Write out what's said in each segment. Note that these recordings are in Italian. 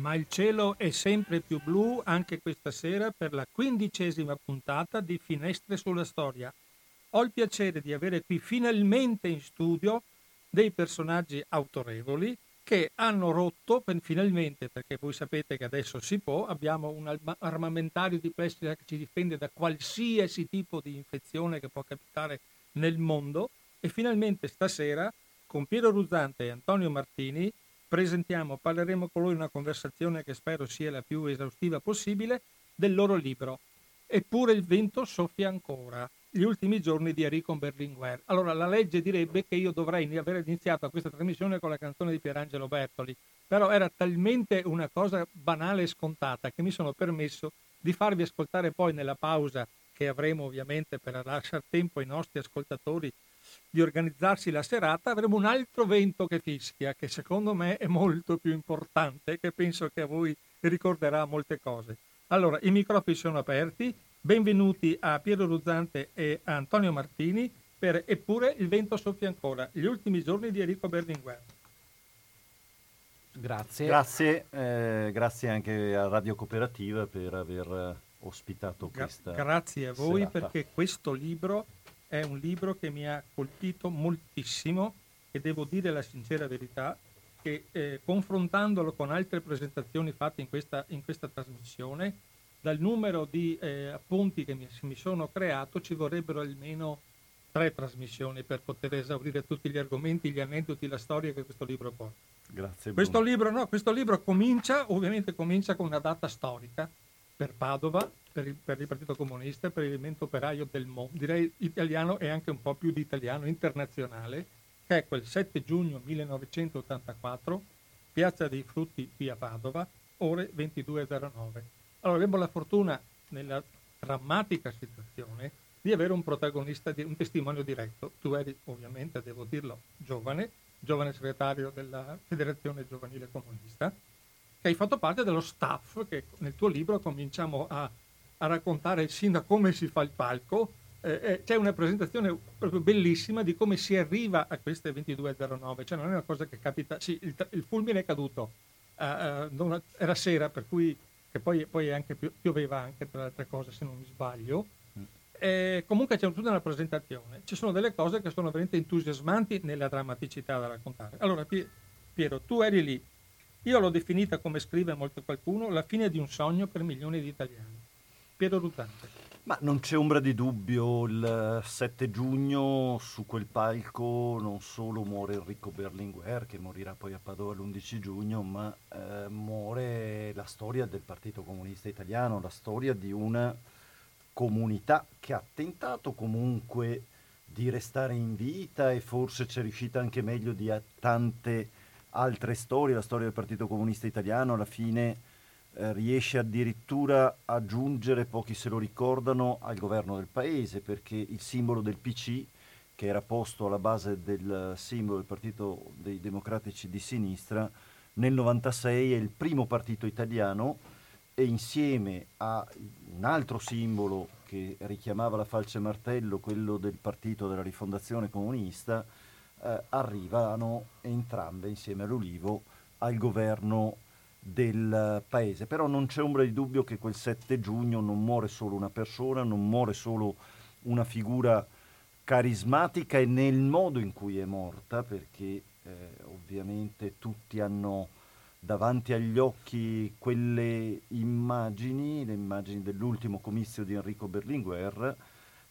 ma il cielo è sempre più blu anche questa sera per la quindicesima puntata di Finestre sulla Storia. Ho il piacere di avere qui finalmente in studio dei personaggi autorevoli che hanno rotto finalmente, perché voi sapete che adesso si può, abbiamo un armamentario di plessila che ci difende da qualsiasi tipo di infezione che può capitare nel mondo e finalmente stasera con Piero Ruzzante e Antonio Martini presentiamo, parleremo con loro in una conversazione che spero sia la più esaustiva possibile del loro libro. Eppure il vento soffia ancora, gli ultimi giorni di Enrico Berlinguer. Allora la legge direbbe che io dovrei aver iniziato questa trasmissione con la canzone di Pierangelo Bertoli, però era talmente una cosa banale e scontata che mi sono permesso di farvi ascoltare poi nella pausa che avremo ovviamente per lasciare tempo ai nostri ascoltatori di organizzarsi la serata, avremo un altro vento che fischia, che secondo me è molto più importante, che penso che a voi ricorderà molte cose. Allora, i microfoni sono aperti, benvenuti a Piero Ruzzante e a Antonio Martini per Eppure il vento soffia ancora, gli ultimi giorni di Enrico Berlinguer. Grazie. Grazie, eh, grazie anche a Radio Cooperativa per aver ospitato questa. grazie a voi serata. perché questo libro è un libro che mi ha colpito moltissimo e devo dire la sincera verità che eh, confrontandolo con altre presentazioni fatte in questa, in questa trasmissione, dal numero di eh, appunti che mi, mi, sono creato ci vorrebbero almeno tre trasmissioni per poter esaurire tutti gli argomenti, gli aneddoti, la storia che questo libro porta. Grazie. Questo libro, no, questo libro comincia, ovviamente comincia con una data storica per Padova, per il, per il, Partito Comunista, per il movimento operaio del mondo, direi italiano e anche un po' più di italiano, internazionale, che è quel 7 giugno 1984, Piazza dei Frutti qui a Padova, ore 22.09. Allora abbiamo la fortuna, nella drammatica situazione, di avere un protagonista, un testimone diretto. Tu eri ovviamente, devo dirlo, giovane, giovane segretario della Federazione Giovanile Comunista, che hai fatto parte dello staff che nel tuo libro cominciamo a a raccontare sin da come si fa il palco. Eh, eh, c'è una presentazione proprio bellissima di come si arriva a queste 22.09, cioè non è una cosa che capita, sì, il, il fulmine è caduto, uh, uh, era sera, per cui, che poi, poi anche pioveva anche tra le altre cose se non mi sbaglio, mm. eh, comunque c'è tutta una presentazione, ci sono delle cose che sono veramente entusiasmanti nella drammaticità da raccontare. Allora Piero, tu eri lì, io l'ho definita come scrive molto qualcuno, la fine di un sogno per milioni di italiani. Piero Ruzzante. Ma non c'è ombra di dubbio, il 7 giugno su quel palco non solo muore Enrico Berlinguer, che morirà poi a Padova l'11 giugno, ma eh, muore la storia del Partito Comunista Italiano, la storia di una comunità che ha tentato comunque di restare in vita e forse c'è riuscita anche meglio di tante altre storie, la storia del Partito Comunista Italiano alla fine eh, riesce addirittura a giungere, pochi se lo ricordano, al governo del paese, perché il simbolo del PC, che era posto alla base del simbolo del Partito dei Democratici di Sinistra, nel 96 è il primo partito italiano e insieme a un altro simbolo che richiamava la falce martello, quello del Partito della Rifondazione Comunista, eh, arrivano entrambe insieme all'Ulivo al governo del paese. Però non c'è ombra di dubbio che quel 7 giugno non muore solo una persona, non muore solo una figura carismatica e nel modo in cui è morta, perché eh, ovviamente tutti hanno davanti agli occhi quelle immagini, le immagini dell'ultimo comizio di Enrico Berlinguer,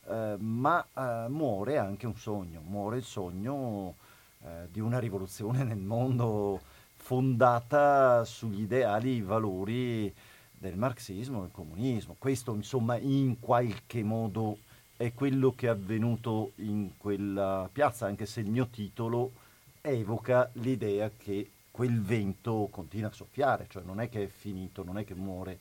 eh, ma eh, muore anche un sogno, muore il sogno eh, di una rivoluzione nel mondo fondata sugli ideali, i valori del marxismo e del comunismo. Questo insomma in qualche modo è quello che è avvenuto in quella piazza, anche se il mio titolo evoca l'idea che quel vento continua a soffiare, cioè non è che è finito, non è che muore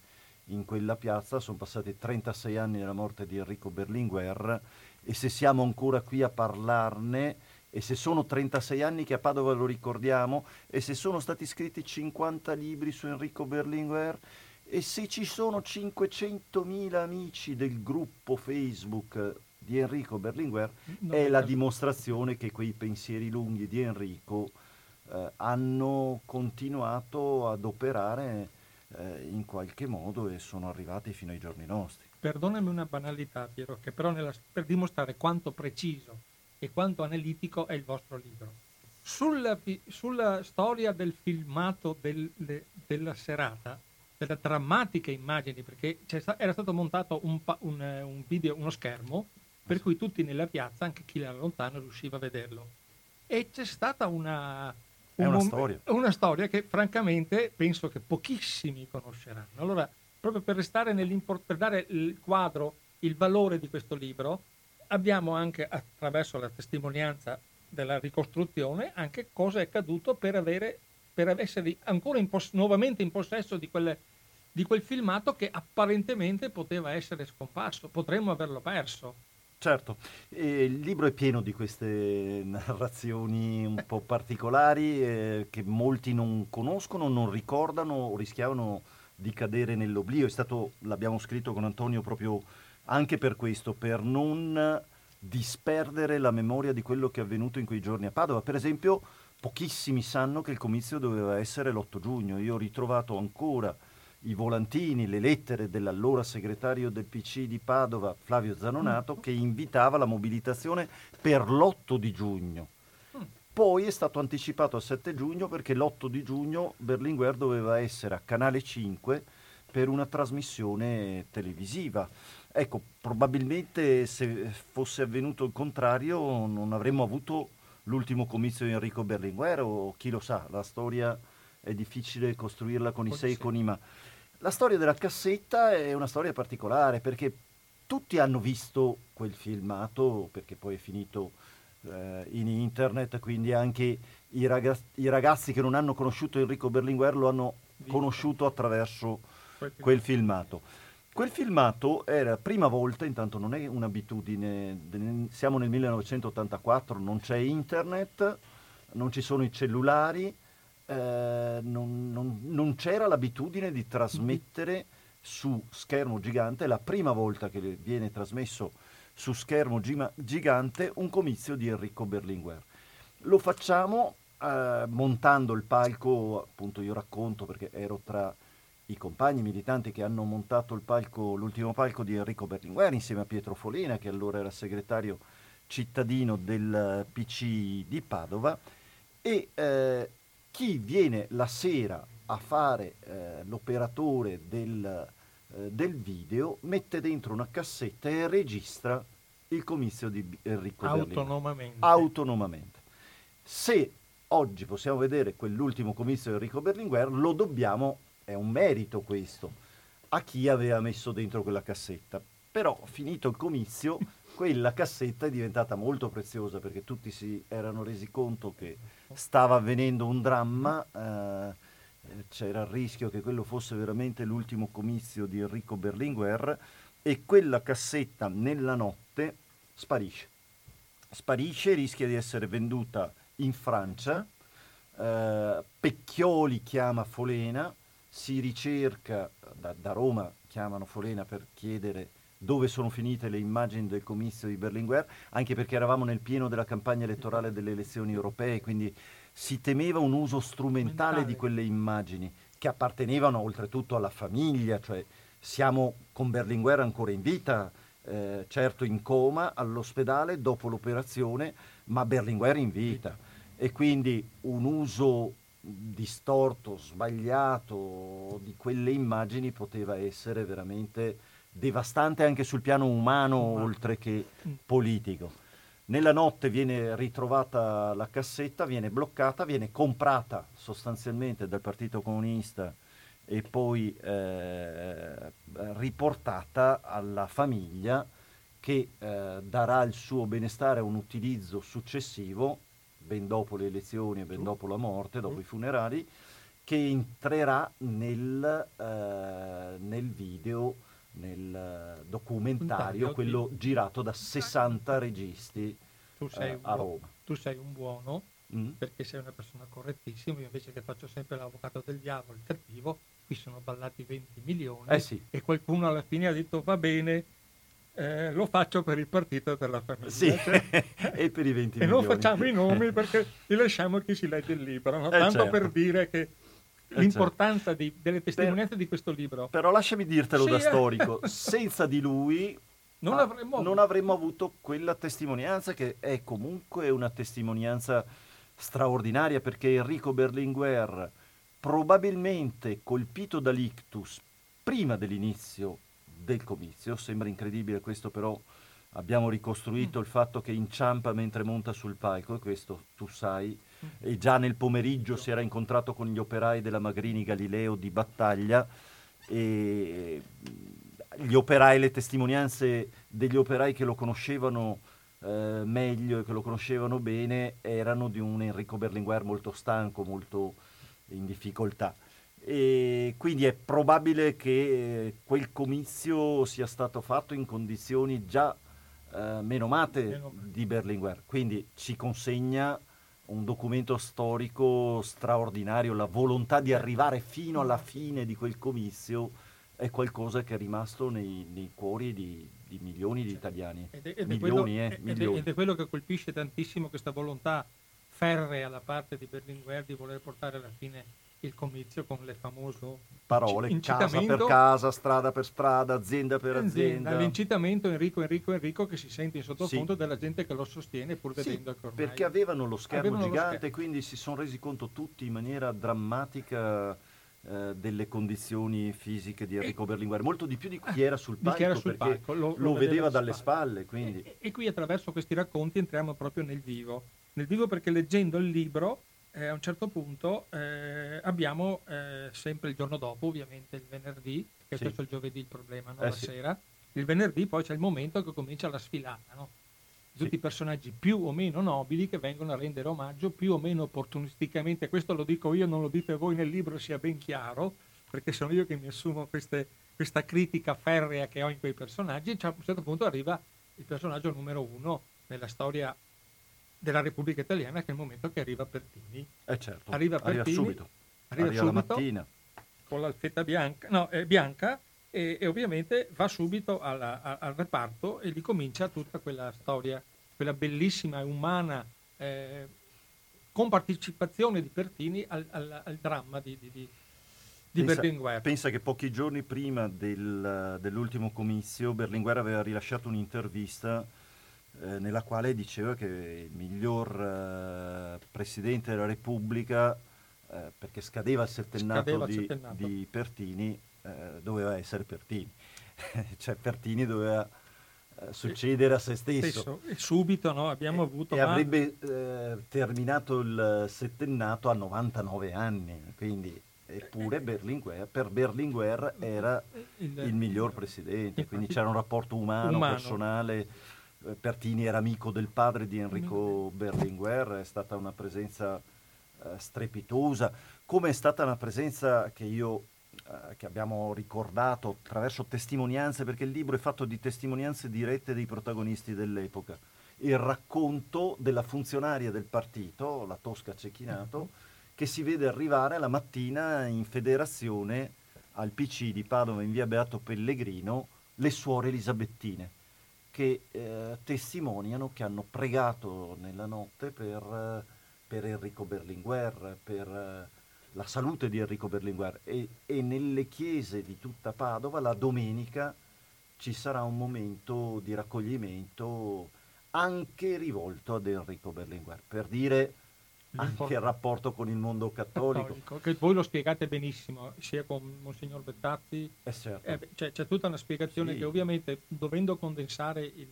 in quella piazza, sono passati 36 anni dalla morte di Enrico Berlinguer e se siamo ancora qui a parlarne e se sono 36 anni che a Padova lo ricordiamo, e se sono stati scritti 50 libri su Enrico Berlinguer, e se ci sono 500.000 amici del gruppo Facebook di Enrico Berlinguer, no, è la dimostrazione che quei pensieri lunghi di Enrico eh, hanno continuato ad operare eh, in qualche modo e sono arrivati fino ai giorni nostri. Perdonami una banalità, Piero, che però nella, per dimostrare quanto preciso e quanto analitico è il vostro libro. Sulla, sulla storia del filmato del, de, della serata, delle drammatiche immagini, perché era stato montato un, un, un video, uno schermo, per cui tutti nella piazza, anche chi era lontano, riusciva a vederlo. E c'è stata una, un una, mom- storia. una storia che francamente penso che pochissimi conosceranno. Allora, proprio per restare per dare il quadro, il valore di questo libro, abbiamo anche attraverso la testimonianza della ricostruzione anche cosa è accaduto per, avere, per essere ancora in pos- nuovamente in possesso di, quelle, di quel filmato che apparentemente poteva essere scomparso, potremmo averlo perso. Certo, e il libro è pieno di queste narrazioni un po' particolari eh, che molti non conoscono, non ricordano o rischiavano di cadere nell'oblio. Stato, l'abbiamo scritto con Antonio proprio anche per questo, per non disperdere la memoria di quello che è avvenuto in quei giorni a Padova. Per esempio, pochissimi sanno che il comizio doveva essere l'8 giugno. Io ho ritrovato ancora i volantini, le lettere dell'allora segretario del PC di Padova, Flavio Zanonato, che invitava la mobilitazione per l'8 di giugno. Poi è stato anticipato al 7 giugno perché l'8 di giugno Berlinguer doveva essere a Canale 5 per una trasmissione televisiva. Ecco, probabilmente se fosse avvenuto il contrario non avremmo avuto l'ultimo comizio di Enrico Berlinguer o chi lo sa, la storia è difficile costruirla con i sei con i ma. La storia della cassetta è una storia particolare perché tutti hanno visto quel filmato perché poi è finito eh, in internet, quindi anche i ragazzi, i ragazzi, che non hanno conosciuto Enrico Berlinguer lo hanno conosciuto attraverso quel filmato. Quel filmato era la prima volta, intanto non è un'abitudine, siamo nel 1984, non c'è internet, non ci sono i cellulari, eh, non, non, non, c'era l'abitudine di trasmettere su schermo gigante, la prima volta che viene trasmesso su schermo gima, gigante un comizio di Enrico Berlinguer. Lo facciamo eh, montando il palco, appunto io racconto perché ero tra i compagni militanti che hanno montato palco, l'ultimo palco di Enrico Berlinguer insieme a Pietro Folina, che allora era segretario cittadino del PC di Padova, e eh, chi viene la sera a fare eh, l'operatore del, eh, del, video mette dentro una cassetta e registra il comizio di Enrico Autonomamente. Berlinguer. Autonomamente. Se oggi possiamo vedere quell'ultimo comizio di Enrico Berlinguer, lo dobbiamo è un merito questo, a chi aveva messo dentro quella cassetta. Però finito il comizio, quella cassetta è diventata molto preziosa perché tutti si erano resi conto che stava avvenendo un dramma, eh, c'era il rischio che quello fosse veramente l'ultimo comizio di Enrico Berlinguer e quella cassetta nella notte sparisce. Sparisce, rischia di essere venduta in Francia, eh, Pecchioli chiama Folena, si ricerca, da, da, Roma chiamano Folena per chiedere dove sono finite le immagini del comizio di Berlinguer, anche perché eravamo nel pieno della campagna elettorale delle elezioni europee, quindi si temeva un uso strumentale di quelle immagini che appartenevano oltretutto alla famiglia, cioè siamo con Berlinguer ancora in vita, eh, certo in coma all'ospedale dopo l'operazione, ma Berlinguer in vita. E quindi un uso distorto, sbagliato di quelle immagini poteva essere veramente devastante anche sul piano umano oltre che mm. politico. Nella notte viene ritrovata la cassetta, viene bloccata, viene comprata sostanzialmente dal Partito Comunista e poi eh, riportata alla famiglia che eh, darà il suo benestare a un utilizzo successivo ben dopo le elezioni e ben dopo la morte, dopo i funerali, che entrerà nel, eh, nel video, nel documentario, quello girato da 60 registi eh, a Roma. Tu sei un buono mm. perché sei una persona correttissima, io invece che faccio sempre l'avvocato del diavolo, il cattivo, qui sono ballati 20 milioni eh sì. e qualcuno alla fine ha detto va bene, eh, lo faccio per il partito della famiglia. Sì, cioè, e per i 20 e milioni. non facciamo i nomi perché li lasciamo a chi si legge il libro, no? eh tanto certo. per dire che l'importanza di, delle testimonianze per, di questo libro. Però lasciami dirtelo sì, da storico, senza di lui non, avremmo... non avremmo avuto quella testimonianza che è comunque una testimonianza straordinaria perché Enrico Berlinguer, probabilmente colpito dall'ictus prima dell'inizio del comizio, sembra incredibile questo però abbiamo ricostruito mm. il fatto che inciampa mentre monta sul palco e questo tu sai. E già nel pomeriggio si era incontrato con gli operai della Magrini Galileo di battaglia e gli operai, le testimonianze degli operai che lo conoscevano eh, meglio e che lo conoscevano bene erano di un Enrico Berlinguer molto stanco, molto in difficoltà. E quindi è probabile che quel comizio sia stato fatto in condizioni già eh, meno di Berlinguer. Quindi ci consegna un documento storico straordinario, la volontà di arrivare fino alla fine di quel comizio è qualcosa che è rimasto nei, nei cuori di, di, milioni di italiani. Ed è, ed milioni, quello, eh, milioni. Ed, è, quello che colpisce tantissimo questa volontà ferrea da parte di Berlinguer di voler portare alla fine il comizio con le famose parole casa per casa, strada per strada, azienda per azienda. L'incitamento Enrico, Enrico, Enrico che si sente in sottofondo sì. della gente che lo sostiene pur vedendo sì, che ormai... Perché avevano lo schermo avevano gigante, lo schermo. quindi si sono resi conto tutti in maniera drammatica eh, delle condizioni fisiche di Enrico e, Berlinguer, molto di più di chi era sul palco, era sul palco lo, lo, lo, vedeva dalle spalle. spalle e, e, qui attraverso questi racconti entriamo proprio nel vivo, nel vivo perché leggendo il libro eh, a un certo punto eh, abbiamo eh, sempre il giorno dopo, ovviamente il venerdì, che sì. questo è il giovedì il problema, no? la sì. sera, il venerdì poi c'è il momento che comincia la sfilata, no? tutti i personaggi più o meno nobili che vengono a rendere omaggio più o meno opportunisticamente, questo lo dico io, non lo dite voi nel libro, sia ben chiaro, perché sono io che mi assumo queste, questa critica ferrea che ho in quei personaggi, cioè, a un certo punto arriva il personaggio numero uno nella storia della Repubblica Italiana, che è il momento che arriva Pertini. Eh certo, arriva, Pertini, arriva subito, arriva, arriva subito, la mattina. Con l'alfetta bianca, no, eh, bianca e, e ovviamente va subito alla, a, al reparto e gli comincia tutta quella storia, quella bellissima e umana eh, compartecipazione di Pertini al, al, al dramma di, di, di, di pensa, Berlinguer. Pensa che pochi giorni prima del, dell'ultimo comizio Berlinguer aveva rilasciato un'intervista eh, nella quale diceva che il miglior eh, Presidente della Repubblica, eh, perché scadeva il settennato, scadeva di, settennato. di, Pertini, eh, doveva essere Pertini. cioè Pertini doveva eh, succedere a se stesso. E subito no? abbiamo avuto... E ma... avrebbe eh, terminato il settennato a 99 anni, quindi eppure Berlinguer, per Berlinguer era il, il miglior presidente, quindi c'era un rapporto umano, umano. personale. Pertini era amico del padre di Enrico Berlinguer, è stata una presenza eh, strepitosa, come è stata una presenza che io eh, che abbiamo ricordato attraverso testimonianze, perché il libro è fatto di testimonianze dirette dei protagonisti dell'epoca. Il racconto della funzionaria del partito, la Tosca Cecchinato, che si vede arrivare la mattina in federazione al PC di Padova in via Beato Pellegrino le suore elisabettine che eh, testimoniano che hanno pregato nella notte per, eh, per Enrico Berlinguer, per eh, la salute di Enrico Berlinguer. E, e, nelle chiese di tutta Padova la domenica ci sarà un momento di raccoglimento anche rivolto ad Enrico Berlinguer. Per dire anche il rapporto con il mondo cattolico. cattolico. Che voi lo spiegate benissimo, sia con Monsignor Bettazzi, eh certo. eh, c'è, c'è, tutta una spiegazione sì. che ovviamente dovendo condensare in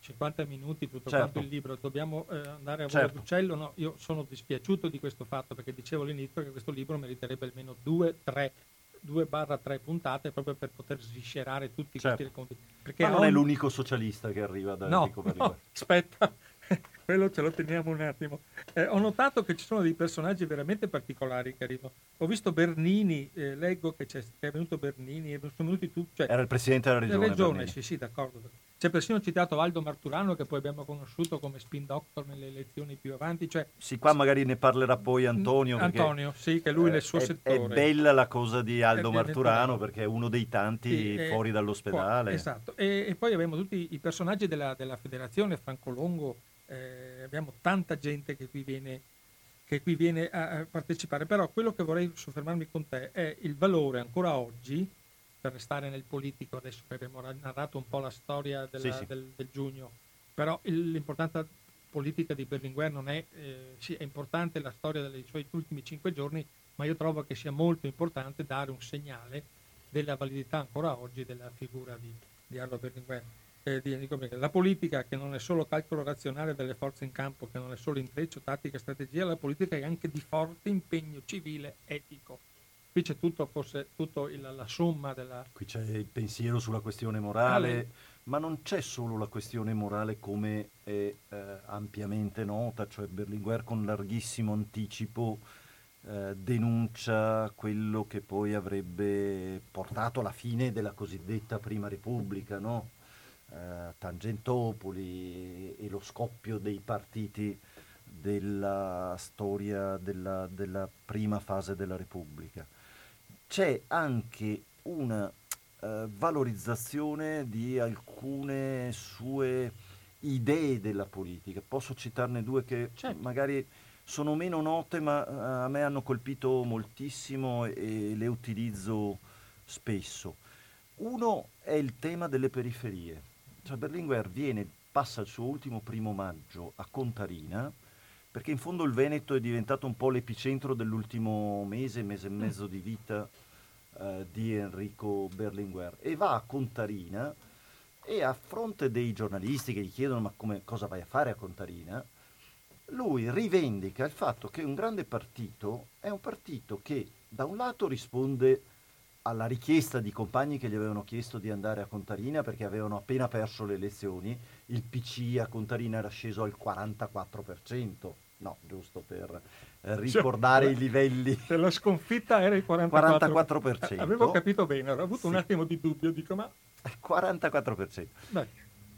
50 minuti tutto certo. quanto il libro, dobbiamo eh, andare a certo. d'uccello, no, io sono dispiaciuto di questo fatto perché dicevo all'inizio che questo libro meriterebbe almeno due, tre 2 barra 3 puntate proprio per poter sviscerare tutti certo. questi racconti. Perché Ma non ogni... è l'unico socialista che arriva da no, Enrico. No, aspetta, quello ce lo teniamo un attimo. Eh, ho notato che ci sono dei personaggi veramente particolari che arrivano. Ho visto Bernini, eh, leggo che, che, è venuto Bernini, sono venuti tutti. Cioè, Era il presidente della regione. Regione, sì, sì, d'accordo. C'è persino citato Aldo Marturano che poi abbiamo conosciuto come spin doctor nelle elezioni più avanti. Cioè, sì, qua magari ne parlerà poi Antonio. Antonio, sì, che lui nel suo è, settore. È bella la cosa di Aldo Marturano perché è uno dei tanti sì, fuori dall'ospedale. esatto. E, e, poi abbiamo tutti i personaggi della, della federazione, Franco Longo, eh, abbiamo tanta gente che qui viene che qui viene a, partecipare, però quello che vorrei soffermarmi con te è il valore ancora oggi, per restare nel politico, adesso che abbiamo narrato un po' la storia della, sì, sì. Del, del, giugno, però l'importanza politica di Berlinguer non è, eh, sì, è importante la storia dei suoi ultimi cinque giorni, ma io trovo che sia molto importante dare un segnale della validità ancora oggi della figura di, di Arlo Berlinguer. Eh, di la politica che non è solo calcolo razionale delle forze in campo, che non è solo intreccio, tattica e strategia, la politica è anche di forte impegno civile, etico. Qui c'è tutto, forse tutto il, la somma della... Qui c'è il pensiero sulla questione morale, ma non c'è solo la questione morale come è eh, ampiamente nota, cioè Berlinguer con larghissimo anticipo eh, denuncia quello che poi avrebbe portato alla fine della cosiddetta Prima Repubblica, no? Eh, Tangentopoli e, lo scoppio dei partiti della storia della, della, prima fase della Repubblica. C'è anche una eh, valorizzazione di alcune sue idee della politica. Posso citarne due che certo. magari sono meno note ma uh, a me hanno colpito moltissimo e le utilizzo spesso. Uno è il tema delle periferie. Cioè Berlinguer viene, passa il suo ultimo primo maggio a Contarina, perché in fondo il Veneto è diventato un po' l'epicentro dell'ultimo mese, mese e mezzo di vita uh, di Enrico Berlinguer. E va a Contarina e a fronte dei giornalisti che gli chiedono ma come, cosa vai a fare a Contarina, lui rivendica il fatto che un grande partito è un partito che da un lato risponde alla richiesta di compagni che gli avevano chiesto di andare a Contarina perché avevano appena perso le elezioni, il PC a Contarina era sceso al 44%, no, giusto per eh, ricordare cioè, i livelli. Per la sconfitta era il 44%. 44%. Avevo capito bene, ho avuto sì. un attimo di dubbio, dico ma... 44%. Dai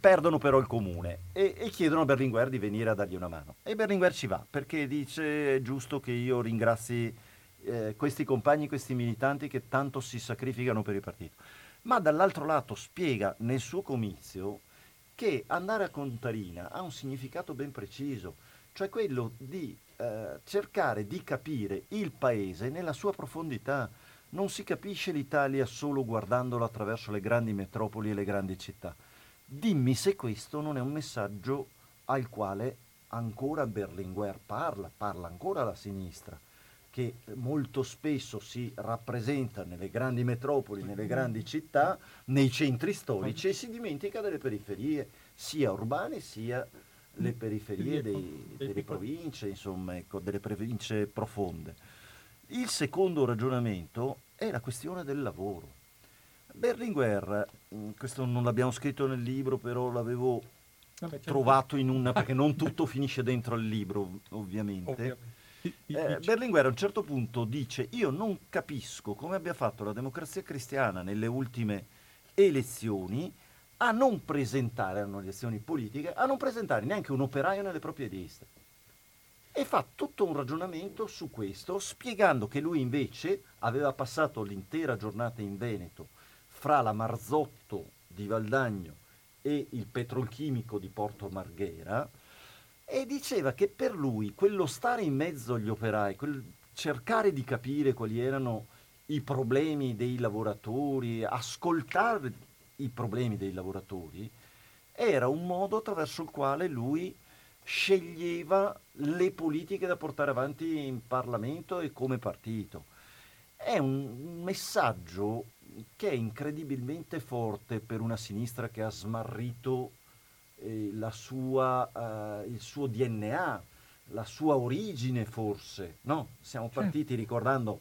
perdono però il comune e, e, chiedono a Berlinguer di venire a dargli una mano. E Berlinguer ci va perché dice è giusto che io ringrazi eh, questi compagni, questi militanti che tanto si sacrificano per il partito. Ma dall'altro lato spiega nel suo comizio che andare a Contarina ha un significato ben preciso, cioè quello di eh, cercare di capire il paese nella sua profondità. Non si capisce l'Italia solo guardandolo attraverso le grandi metropoli e le grandi città Dimmi se questo non è un messaggio al quale ancora Berlinguer parla, parla ancora la sinistra, che molto spesso si rappresenta nelle grandi metropoli, nelle grandi città, nei centri storici e si dimentica delle periferie, sia urbane sia le periferie dei, delle province, insomma, ecco, delle province profonde. Il secondo ragionamento è la questione del lavoro. Berlinguer, mm, questo non l'abbiamo scritto nel libro, però l'avevo Vabbè, certo. trovato in una, perché non tutto finisce dentro il libro, ovviamente. ovviamente. Eh, Berlinguer a un certo punto dice io non capisco come abbia fatto la democrazia cristiana nelle ultime elezioni a non presentare, erano elezioni politiche, a non presentare neanche un operaio nelle proprie liste. E fa tutto un ragionamento su questo, spiegando che lui invece aveva passato l'intera giornata in Veneto fra la Marzotto di Valdagno e il petrolchimico di Porto Marghera e diceva che per lui quello stare in mezzo agli operai, quel cercare di capire quali erano i problemi dei lavoratori, ascoltare i problemi dei lavoratori, era un modo attraverso il quale lui sceglieva le politiche da portare avanti in Parlamento e come partito. È un messaggio che è incredibilmente forte per una sinistra che ha smarrito eh, sua, eh, il suo DNA, la sua origine forse. No? Siamo partiti ricordando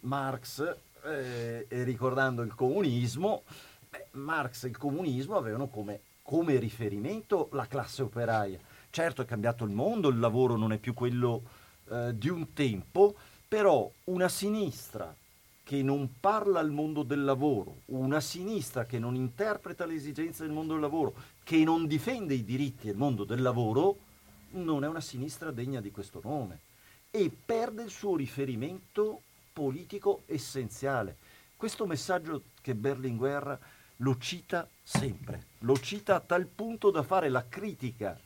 Marx eh, e ricordando il comunismo. Beh, Marx e il comunismo avevano come, come riferimento la classe operaia. Certo è cambiato il mondo, il lavoro non è più quello eh, di un tempo, però una sinistra che non parla al mondo del lavoro, una sinistra che non interpreta le esigenze del mondo del lavoro, che non difende i diritti del mondo del lavoro, non è una sinistra degna di questo nome e perde il suo riferimento politico essenziale. Questo messaggio che Berlinguer lo cita sempre, lo cita a tal punto da fare la critica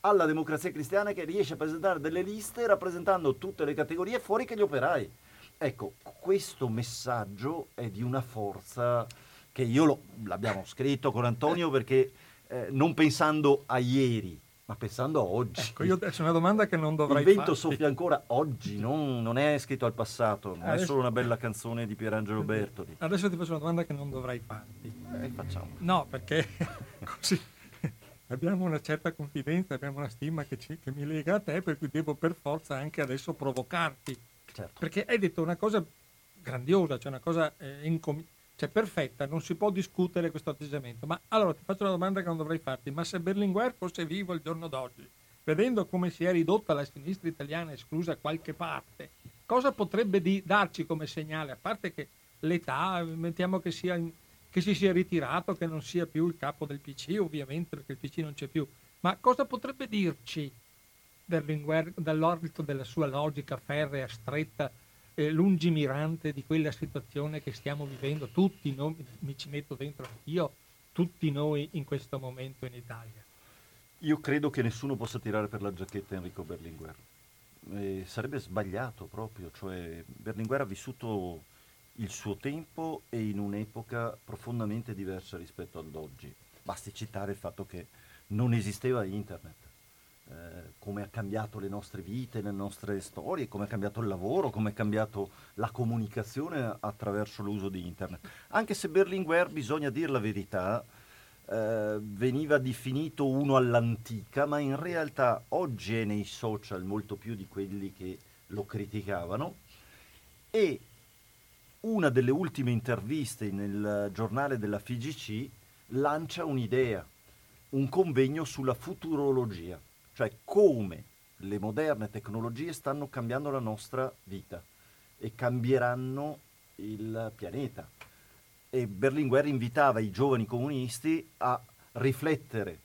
alla democrazia cristiana che riesce a presentare delle liste rappresentando tutte le categorie fuori che gli operai. Ecco, questo messaggio è di una forza che io lo, l'abbiamo scritto con Antonio perché eh, non pensando a ieri, ma pensando a oggi. Ecco, io adesso una domanda che non dovrei fare. Il vento farti. soffia ancora oggi, non, non, è scritto al passato, non adesso... è solo una bella canzone di Pierangelo Bertoli. Adesso ti faccio una domanda che non dovrei farti. Eh, facciamo. No, perché così abbiamo una certa confidenza, abbiamo una stima che, ci, che mi lega a te, per cui devo per forza anche adesso provocarti. Certo. Perché hai detto una cosa grandiosa, cioè una cosa eh, incom- cioè perfetta, non si può discutere questo atteggiamento. Ma allora ti faccio una domanda che non dovrei farti, ma se Berlinguer fosse vivo il giorno d'oggi, vedendo come si è ridotta la sinistra italiana, esclusa qualche parte, cosa potrebbe di- darci come segnale? A parte che l'età, mettiamo che, sia che si sia ritirato, che non sia più il capo del PC, ovviamente, perché il PC non c'è più, ma cosa potrebbe dirci Berlinguer dall'orbito della sua logica ferrea, stretta, eh, lungimirante di quella situazione che stiamo vivendo tutti noi, mi ci metto dentro io, tutti noi in questo momento in Italia. Io credo che nessuno possa tirare per la giacchetta Enrico Berlinguer. Eh, sarebbe sbagliato proprio, cioè Berlinguer ha vissuto il suo tempo e in un'epoca profondamente diversa rispetto ad oggi. Basti citare il fatto che non esisteva internet. Eh, come ha cambiato le nostre vite, le nostre storie, come ha cambiato il lavoro, come è cambiato la comunicazione attraverso l'uso di internet. Anche se Berlinguer, bisogna dire la verità, eh, veniva definito uno all'antica, ma in realtà oggi è nei social molto più di quelli che lo criticavano e una delle ultime interviste nel giornale della FIGC lancia un'idea, un convegno sulla futurologia cioè come le moderne tecnologie stanno cambiando la nostra vita e cambieranno il pianeta. E Berlinguer invitava i giovani comunisti a riflettere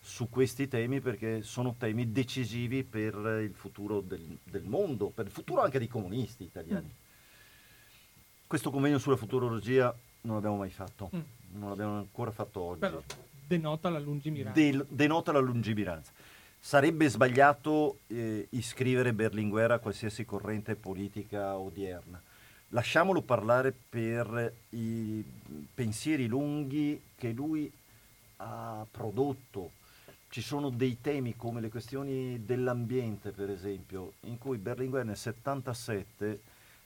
su questi temi perché sono temi decisivi per il futuro del, del mondo, per il futuro anche dei comunisti italiani. Mm. Questo convegno sulla futurologia non l'abbiamo mai fatto, mm. non l'abbiamo ancora fatto oggi. Però denota la lungimiranza. Del, denota la lungimiranza. Sarebbe sbagliato eh, iscrivere Berlinguer a qualsiasi corrente politica odierna. Lasciamolo parlare per i pensieri lunghi che lui ha prodotto. Ci sono dei temi come le questioni dell'ambiente, per esempio, in cui Berlinguer nel 77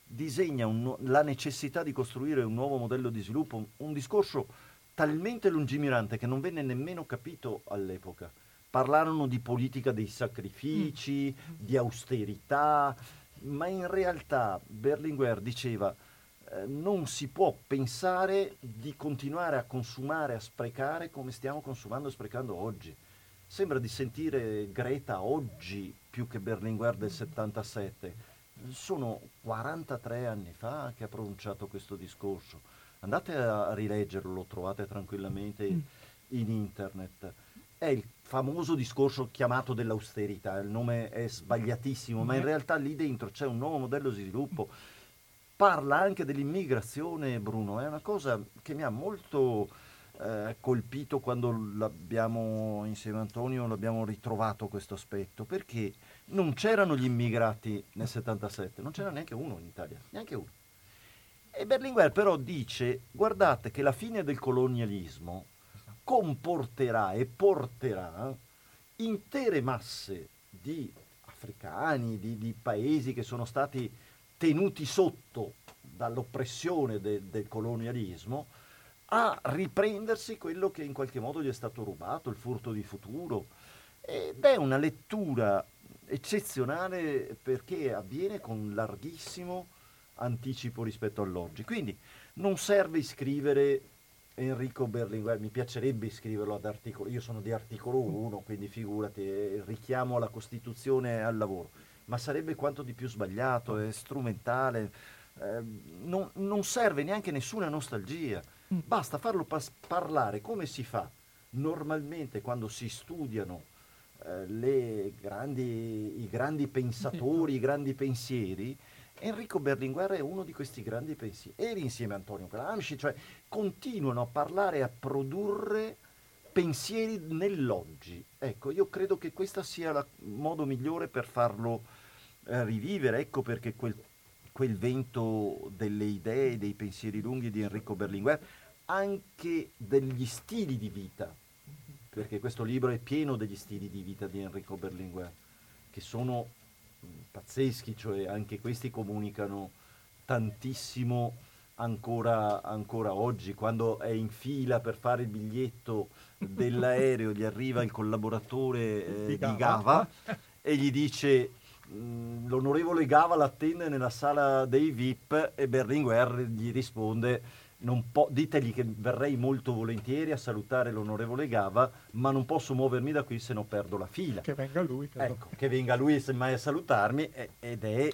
disegna un, la necessità di costruire un nuovo modello di sviluppo, un, un discorso talmente lungimirante che non venne nemmeno capito all'epoca parlarono di politica dei sacrifici, mm. di austerità, ma in realtà Berlinguer diceva eh, non si può pensare di continuare a consumare, a sprecare come stiamo consumando e sprecando oggi. Sembra di sentire Greta oggi più che Berlinguer del 77. Sono 43 anni fa che ha pronunciato questo discorso. Andate a rileggerlo, lo trovate tranquillamente mm. in internet. È il famoso discorso chiamato dell'austerità, il nome è sbagliatissimo, ma in realtà lì dentro c'è un nuovo modello di sviluppo. Parla anche dell'immigrazione, Bruno, è una cosa che mi ha molto eh, colpito quando l'abbiamo, insieme a Antonio, l'abbiamo ritrovato questo aspetto, perché non c'erano gli immigrati nel 77, non c'era neanche uno in Italia, neanche uno. E Berlinguer però dice, guardate che la fine del colonialismo comporterà e porterà intere masse di africani, di, di paesi che sono stati tenuti sotto dall'oppressione de, del colonialismo, a riprendersi quello che in qualche modo gli è stato rubato, il furto di futuro. Ed è una lettura eccezionale perché avviene con larghissimo anticipo rispetto all'oggi. Quindi non serve iscrivere Enrico Berlinguer, mi piacerebbe iscriverlo ad articolo, io sono di articolo 1, quindi figurati, eh, richiamo alla Costituzione e al lavoro, ma sarebbe quanto di più sbagliato, è strumentale, eh, non, non, serve neanche nessuna nostalgia, mm. basta farlo pas- parlare come si fa? Normalmente quando si studiano eh, grandi, i grandi pensatori, i grandi pensieri, Enrico Berlinguer è uno di questi grandi pensieri, eri insieme a Antonio Gramsci, cioè continuano a parlare e a produrre pensieri nell'oggi. Ecco, io credo che questo sia il modo migliore per farlo eh, rivivere, ecco perché quel, quel vento delle idee, dei pensieri lunghi di Enrico Berlinguer, anche degli stili di vita, perché questo libro è pieno degli stili di vita di Enrico Berlinguer, che sono pazzeschi, cioè anche questi comunicano tantissimo ancora, ancora oggi, quando è in fila per fare il biglietto dell'aereo, gli arriva il collaboratore eh, di, Gava. Gava e gli dice mm, l'onorevole Gava l'attende nella sala dei VIP e Berlinguer gli risponde po- ditegli che verrei molto volentieri a salutare l'onorevole Gava, ma non posso muovermi da qui se no perdo la fila. Che venga lui. Ecco, che venga lui semmai a salutarmi ed è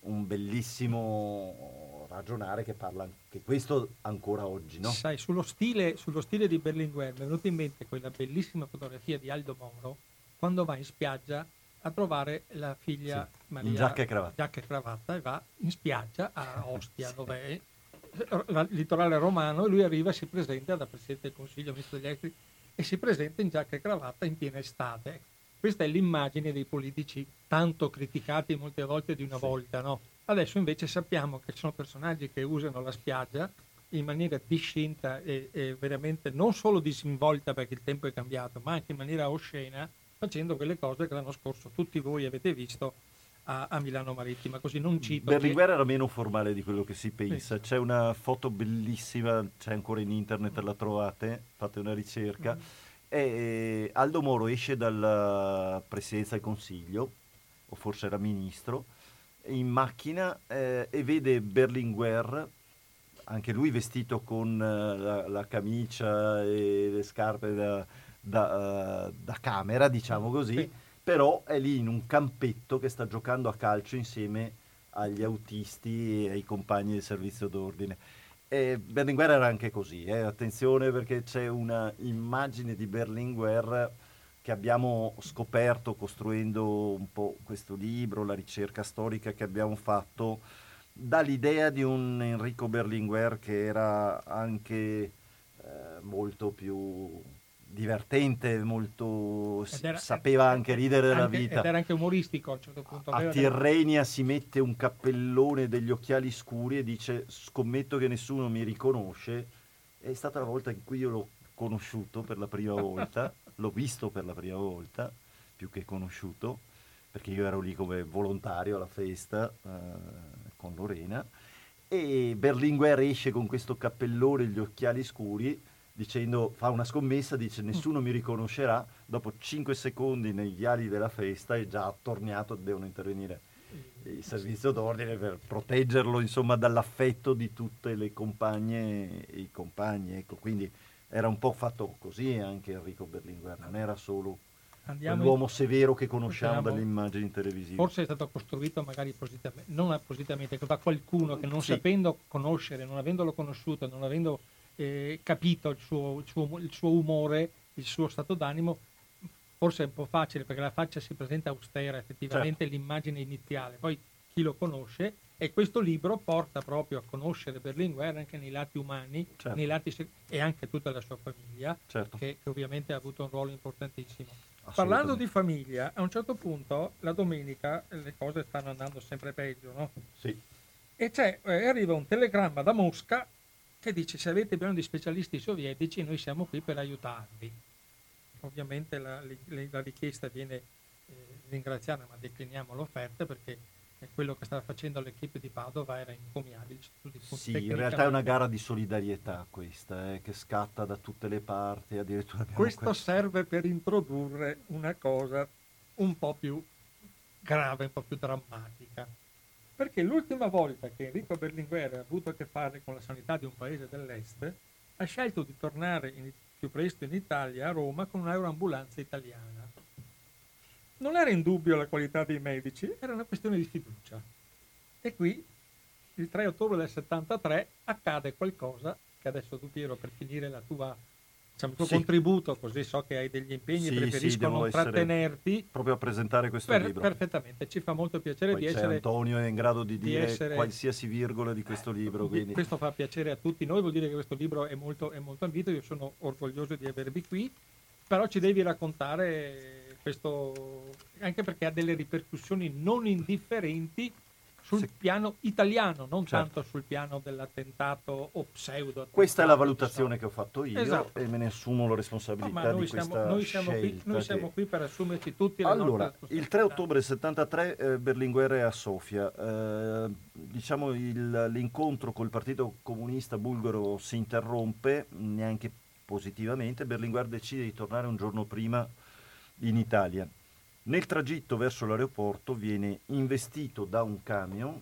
un bellissimo ragionare che parla anche questo ancora oggi, no? Sai, sullo stile, sullo stile di Berlinguer mi è venuta in mente quella bellissima fotografia di Aldo Moro quando va in spiaggia a trovare la figlia sì, Maria in giacca e cravatta. giacca e cravatta e va in spiaggia a Ostia, sì. dove è litorale romano e lui arriva e si presenta da Presidente del Consiglio, Ministro degli Esteri e si presenta in giacca e cravatta in piena estate. Questa è l'immagine dei politici tanto criticati molte volte di una sì. volta, no? Adesso invece sappiamo che ci sono personaggi che usano la spiaggia in maniera discinta e, e, veramente non solo disinvolta perché il tempo è cambiato, ma anche in maniera oscena, facendo quelle cose che l'anno scorso tutti voi avete visto a, a Milano Marittima, così non cito. Berlinguer che... era meno formale di quello che si pensa. Sì. C'è una foto bellissima, c'è ancora in internet, la trovate, fate una ricerca. Mm. E Aldo Moro esce dalla presidenza del Consiglio, o forse era ministro, in macchina eh, e vede Berlinguer, anche lui vestito con uh, la, la, camicia e le scarpe da, da, uh, da camera, diciamo così. Sì però è lì in un campetto che sta giocando a calcio insieme agli autisti e ai compagni del servizio d'ordine. E Berlinguer era anche così, eh? attenzione perché c'è una immagine di Berlinguer che abbiamo scoperto costruendo un po' questo libro, la ricerca storica che abbiamo fatto, dall'idea di un Enrico Berlinguer che era anche eh, molto più divertente, molto era, sapeva anche ridere della vita. Ed era anche umoristico a un certo punto. A Tirrenia si mette un cappellone degli occhiali scuri e dice scommetto che nessuno mi riconosce. È stata la volta in cui io l'ho conosciuto per la prima volta, l'ho visto per la prima volta, più che conosciuto, perché io ero lì come volontario alla festa eh, con Lorena. E Berlinguer esce con questo cappellone e gli occhiali scuri dicendo, fa una scommessa, dice nessuno mi riconoscerà, dopo 5 secondi nei viali della festa è già attorniato, devono intervenire il servizio d'ordine per proteggerlo insomma dall'affetto di tutte le compagne e i compagni. Ecco, quindi era un po' fatto così anche Enrico Berlinguer, non era solo Andiamo l'uomo in... severo che conosciamo dalle immagini televisive. Forse è stato costruito magari appositamente, non appositamente, da qualcuno che non sì. sapendo conoscere, non avendolo conosciuto, non avendo eh, capito il suo, il, suo, il suo umore, il suo stato d'animo, forse è un po' facile perché la faccia si presenta austera, effettivamente certo. l'immagine iniziale, poi chi lo conosce e questo libro porta proprio a conoscere Berlinguer anche nei lati umani certo. nei lati se- e anche tutta la sua famiglia, certo. che, che, ovviamente ha avuto un ruolo importantissimo. Parlando di famiglia, a un certo punto la domenica le cose stanno andando sempre peggio, no? Sì. E eh, arriva un telegramma da Mosca che dice se avete bisogno di specialisti sovietici noi siamo qui per aiutarvi. Ovviamente la, la richiesta viene eh, ringraziata ma decliniamo l'offerta perché quello che stava facendo l'equipe di Padova era incommiabile. Sì, in realtà è una gara di solidarietà questa, eh, che scatta da tutte le parti. Addirittura Questo, questo serve per introdurre una cosa un po' più grave, un po' più drammatica perché l'ultima volta che Enrico Berlinguer ha avuto a che fare con la sanità di un paese dell'est, ha scelto di tornare in, più presto in Italia, a Roma, con un'aeroambulanza italiana. Non era in dubbio la qualità dei medici, era una questione di fiducia. E qui, il 3 ottobre del 73, accade qualcosa, che adesso tu Piero, per finire la tua diciamo, il tuo sì. contributo, così so che hai degli impegni sì, e preferisco sì, non trattenerti. Proprio a presentare questo per, libro. Perfettamente, ci fa molto piacere Poi di essere... Antonio è in grado di, di dire essere, qualsiasi virgola di questo libro. Quindi. Questo fa piacere a tutti noi, vuol dire che questo libro è molto, è molto ambito, io sono orgoglioso di avervi qui, però ci devi raccontare questo, anche perché ha delle ripercussioni non indifferenti sul sì. piano italiano, non certo. tanto sul piano dell'attentato o pseudo. Questa è la valutazione so. che ho fatto io esatto. e me ne assumo la responsabilità no, di siamo, questa noi siamo, qui, noi siamo che... qui, per assumerci tutti le Allora, il 3 ottobre 73 eh, Berlinguer è a Sofia. Eh, diciamo il, l'incontro col Partito Comunista Bulgaro si interrompe, neanche positivamente. Berlinguer decide di tornare un giorno prima in Italia. Nel tragitto verso l'aeroporto viene investito da un camion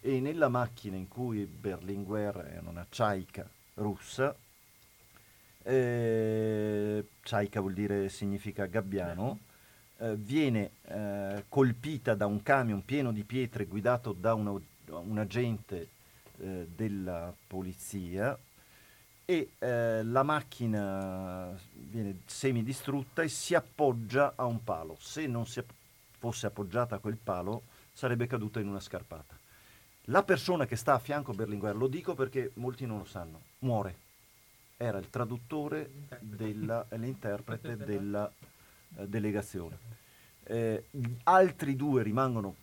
e nella macchina in cui Berlinguer è una ciaica russa, eh, ciaica vuol dire significa gabbiano, eh, viene eh, colpita da un camion pieno di pietre guidato da una, un agente eh, della polizia e eh, la macchina viene semidistrutta e si appoggia a un palo. Se non si fosse appoggiata a quel palo sarebbe caduta in una scarpata. La persona che sta a fianco a Berlinguer, lo dico perché molti non lo sanno, muore. Era il traduttore, della, l'interprete della eh, delegazione. Eh, altri due rimangono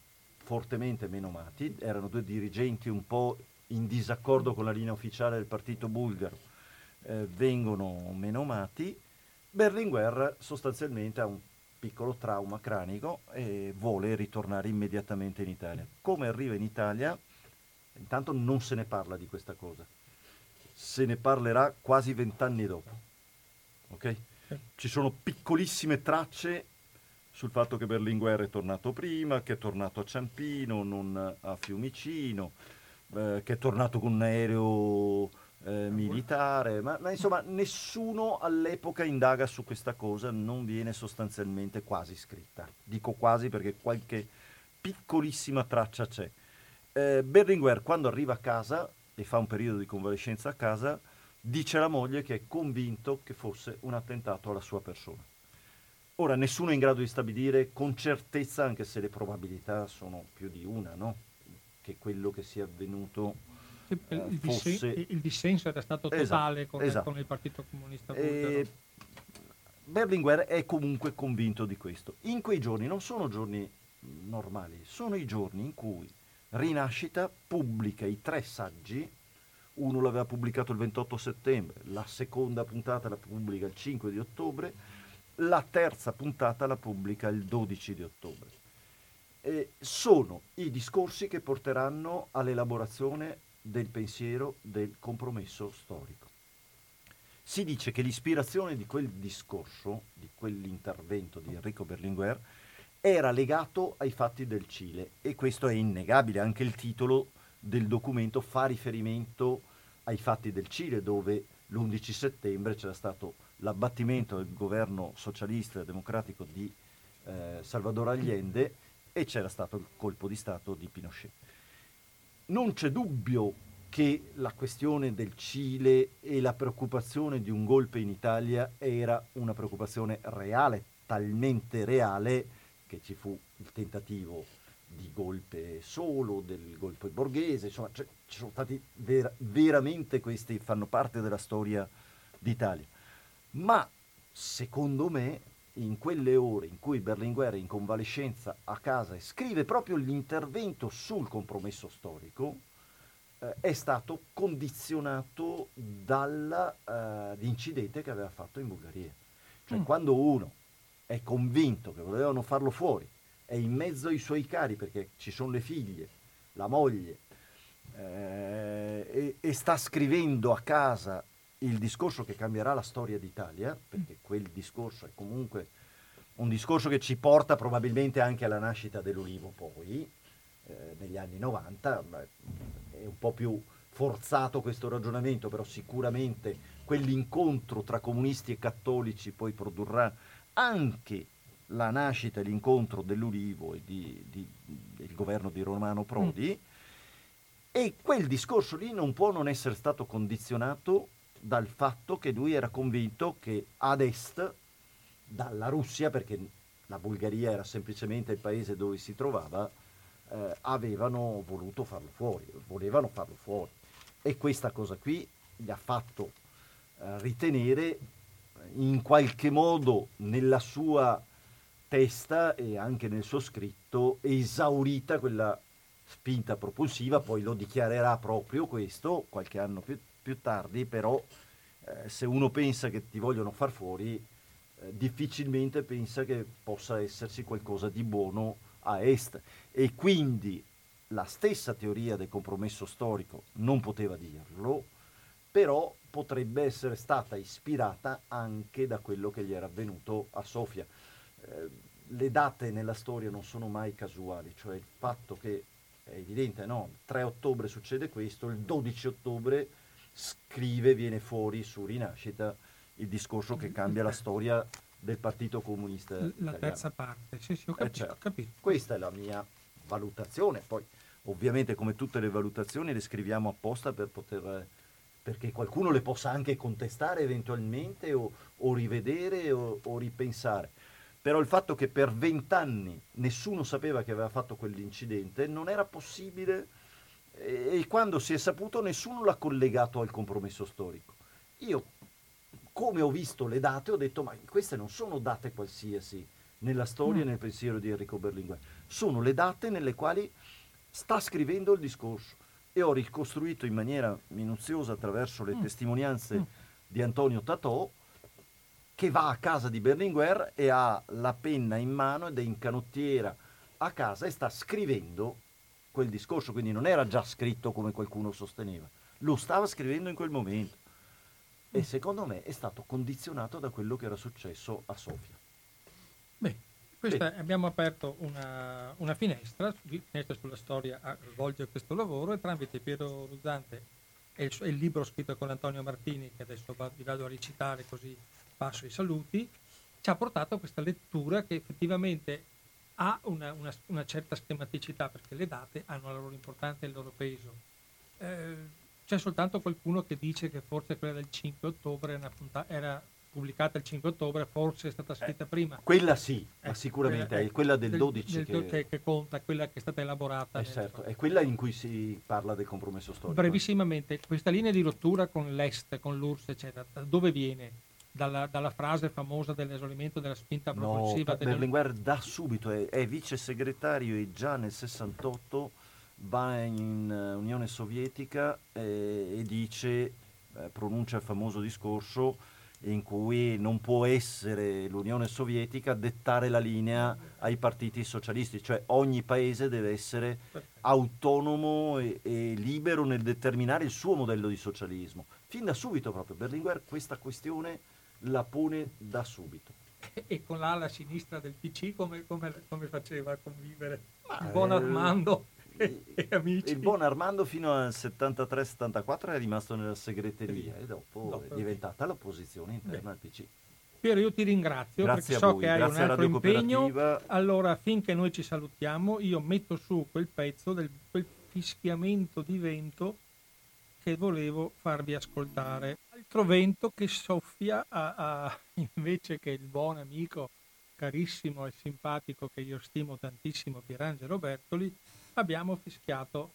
fortemente menomati, erano due dirigenti un po' in disaccordo con la linea ufficiale del partito bulgaro eh, vengono menomati, Berlinguer sostanzialmente ha un piccolo trauma cranico e vuole ritornare immediatamente in Italia. Come arriva in Italia? Intanto non se ne parla di questa cosa, se ne parlerà quasi vent'anni dopo. Okay? Ci sono piccolissime tracce sul fatto che Berlinguer è tornato prima, che è tornato a Ciampino, non a Fiumicino, eh, che è tornato con un aereo eh, militare, ma, ma, insomma nessuno all'epoca indaga su questa cosa, non viene sostanzialmente quasi scritta. Dico quasi perché qualche piccolissima traccia c'è. Eh, Berlinguer quando arriva a casa e fa un periodo di convalescenza a casa, dice alla moglie che è convinto che fosse un attentato alla sua persona. Ora nessuno è in grado di stabilire con certezza, anche se le probabilità sono più di una, no? che quello che sia avvenuto il, fosse... il, dissenso era stato esatto, totale esatto, con, esatto. con, il Partito Comunista Bulgaro. Berlinguer è comunque convinto di questo. In quei giorni non sono giorni normali, sono i giorni in cui Rinascita pubblica i tre saggi, uno l'aveva pubblicato il 28 settembre, la seconda puntata la pubblica il 5 di ottobre, la terza puntata la pubblica il 12 di ottobre. E sono i discorsi che porteranno all'elaborazione del pensiero del compromesso storico. Si dice che l'ispirazione di quel discorso, di quell'intervento di Enrico Berlinguer, era legato ai fatti del Cile e questo è innegabile, anche il titolo del documento fa riferimento ai fatti del Cile dove l'11 settembre c'era stato l'abbattimento del governo socialista e democratico di eh, Salvador Allende e c'era stato il colpo di Stato di Pinochet non c'è dubbio che la questione del Cile e la preoccupazione di un golpe in Italia era una preoccupazione reale, talmente reale che ci fu il tentativo di golpe solo, del golpe borghese, insomma c- ci sono stati ver- veramente questi, fanno parte della storia d'Italia. Ma secondo me in quelle ore in cui Berlinguer è in convalescenza a casa e scrive proprio l'intervento sul compromesso storico, eh, è stato condizionato dall'incidente eh, che aveva fatto in Bulgaria. Cioè mm. quando uno è convinto che volevano farlo fuori, è in mezzo ai suoi cari perché ci sono le figlie, la moglie, eh, e, e sta scrivendo a casa il discorso che cambierà la storia d'Italia, perché quel discorso è comunque un discorso che ci porta probabilmente anche alla nascita dell'Ulivo poi, eh, negli anni 90, è un po' più forzato questo ragionamento, però sicuramente quell'incontro tra comunisti e cattolici poi produrrà anche la nascita e l'incontro dell'Ulivo e di, di, del governo di Romano Prodi, mm. e quel discorso lì non può non essere stato condizionato dal fatto che lui era convinto che ad est, dalla Russia, perché la Bulgaria era semplicemente il paese dove si trovava, eh, avevano voluto farlo fuori, volevano farlo fuori. E questa cosa qui gli ha fatto eh, ritenere in qualche modo nella sua testa e anche nel suo scritto esaurita quella spinta propulsiva, poi lo dichiarerà proprio questo qualche anno più, più tardi, però eh, se uno pensa che ti vogliono far fuori, eh, difficilmente pensa che possa esserci qualcosa di buono a est e quindi la stessa teoria del compromesso storico non poteva dirlo, però potrebbe essere stata ispirata anche da quello che gli era avvenuto a Sofia. Eh, le date nella storia non sono mai casuali, cioè il fatto che è evidente, no? Il 3 ottobre succede questo, il 12 ottobre scrive, viene fuori su Rinascita il discorso che cambia la storia del Partito Comunista. La italiano. terza parte, sì, sì, ho capito, eh certo. ho capito. Questa è la mia valutazione, poi ovviamente come tutte le valutazioni le scriviamo apposta per poter perché qualcuno le possa anche contestare eventualmente o, o rivedere o, o, ripensare. Però il fatto che per vent'anni nessuno sapeva che aveva fatto quell'incidente non era possibile e, quando si è saputo nessuno l'ha collegato al compromesso storico. Io, come ho visto le date, ho detto ma queste non sono date qualsiasi nella storia e mm. nel pensiero di Enrico Berlinguer, sono le date nelle quali sta scrivendo il discorso e ho ricostruito in maniera minuziosa attraverso le mm. testimonianze mm. di Antonio Tatò che va a casa di Berlinguer e ha la penna in mano ed è in canottiera a casa e sta scrivendo quel discorso, quindi non era già scritto come qualcuno sosteneva, lo stava scrivendo in quel momento e mm. secondo me è stato condizionato da quello che era successo a Sofia. Beh, questa, abbiamo aperto una, una, finestra, finestra sulla storia a svolgere questo lavoro e tramite Piero Ruzzante e il, il, libro scritto con Antonio Martini, che adesso vi vado a recitare così passo i saluti, ci ha portato a questa lettura che effettivamente ha una, una, una, certa schematicità perché le date hanno la loro importanza e il loro peso. Eh, c'è soltanto qualcuno che dice che forse quella del 5 ottobre era, era pubblicata il 5 ottobre, forse è stata scritta eh, prima. Quella sì, eh, ma sicuramente è quella del, del 12 del, che... Che, che... conta, quella che è stata elaborata. Eh certo, è quella in cui si parla del compromesso storico. Brevissimamente, questa linea di rottura con l'Est, con l'URSS, eccetera, da dove viene? Dalla, dalla, frase famosa dell'esaurimento della spinta propulsiva. No, delle... Berlinguer da subito è, è, vice segretario e già nel 68 va in uh, Unione Sovietica eh, e dice, eh, pronuncia il famoso discorso in cui non può essere l'Unione Sovietica a dettare la linea ai partiti socialisti, cioè ogni paese deve essere autonomo e, e, libero nel determinare il suo modello di socialismo. Fin da subito proprio Berlinguer questa questione la pone da subito. E con l'ala sinistra del PC come, come, come faceva a convivere? Ma, il buon Armando e amici. Il buon Armando fino al 73-74 è rimasto nella segreteria e dopo, dopo è diventata l'opposizione interna Beh. al PC. Piero, io ti ringrazio Grazie perché so che hai Grazie un altro impegno. Allora, finché noi ci salutiamo, io metto su quel pezzo del quel fischiamento di vento che volevo farvi ascoltare. Altro vento che soffia a, a, invece che il buon amico carissimo e simpatico che io stimo tantissimo, Pierangelo Bertoli, abbiamo fischiato,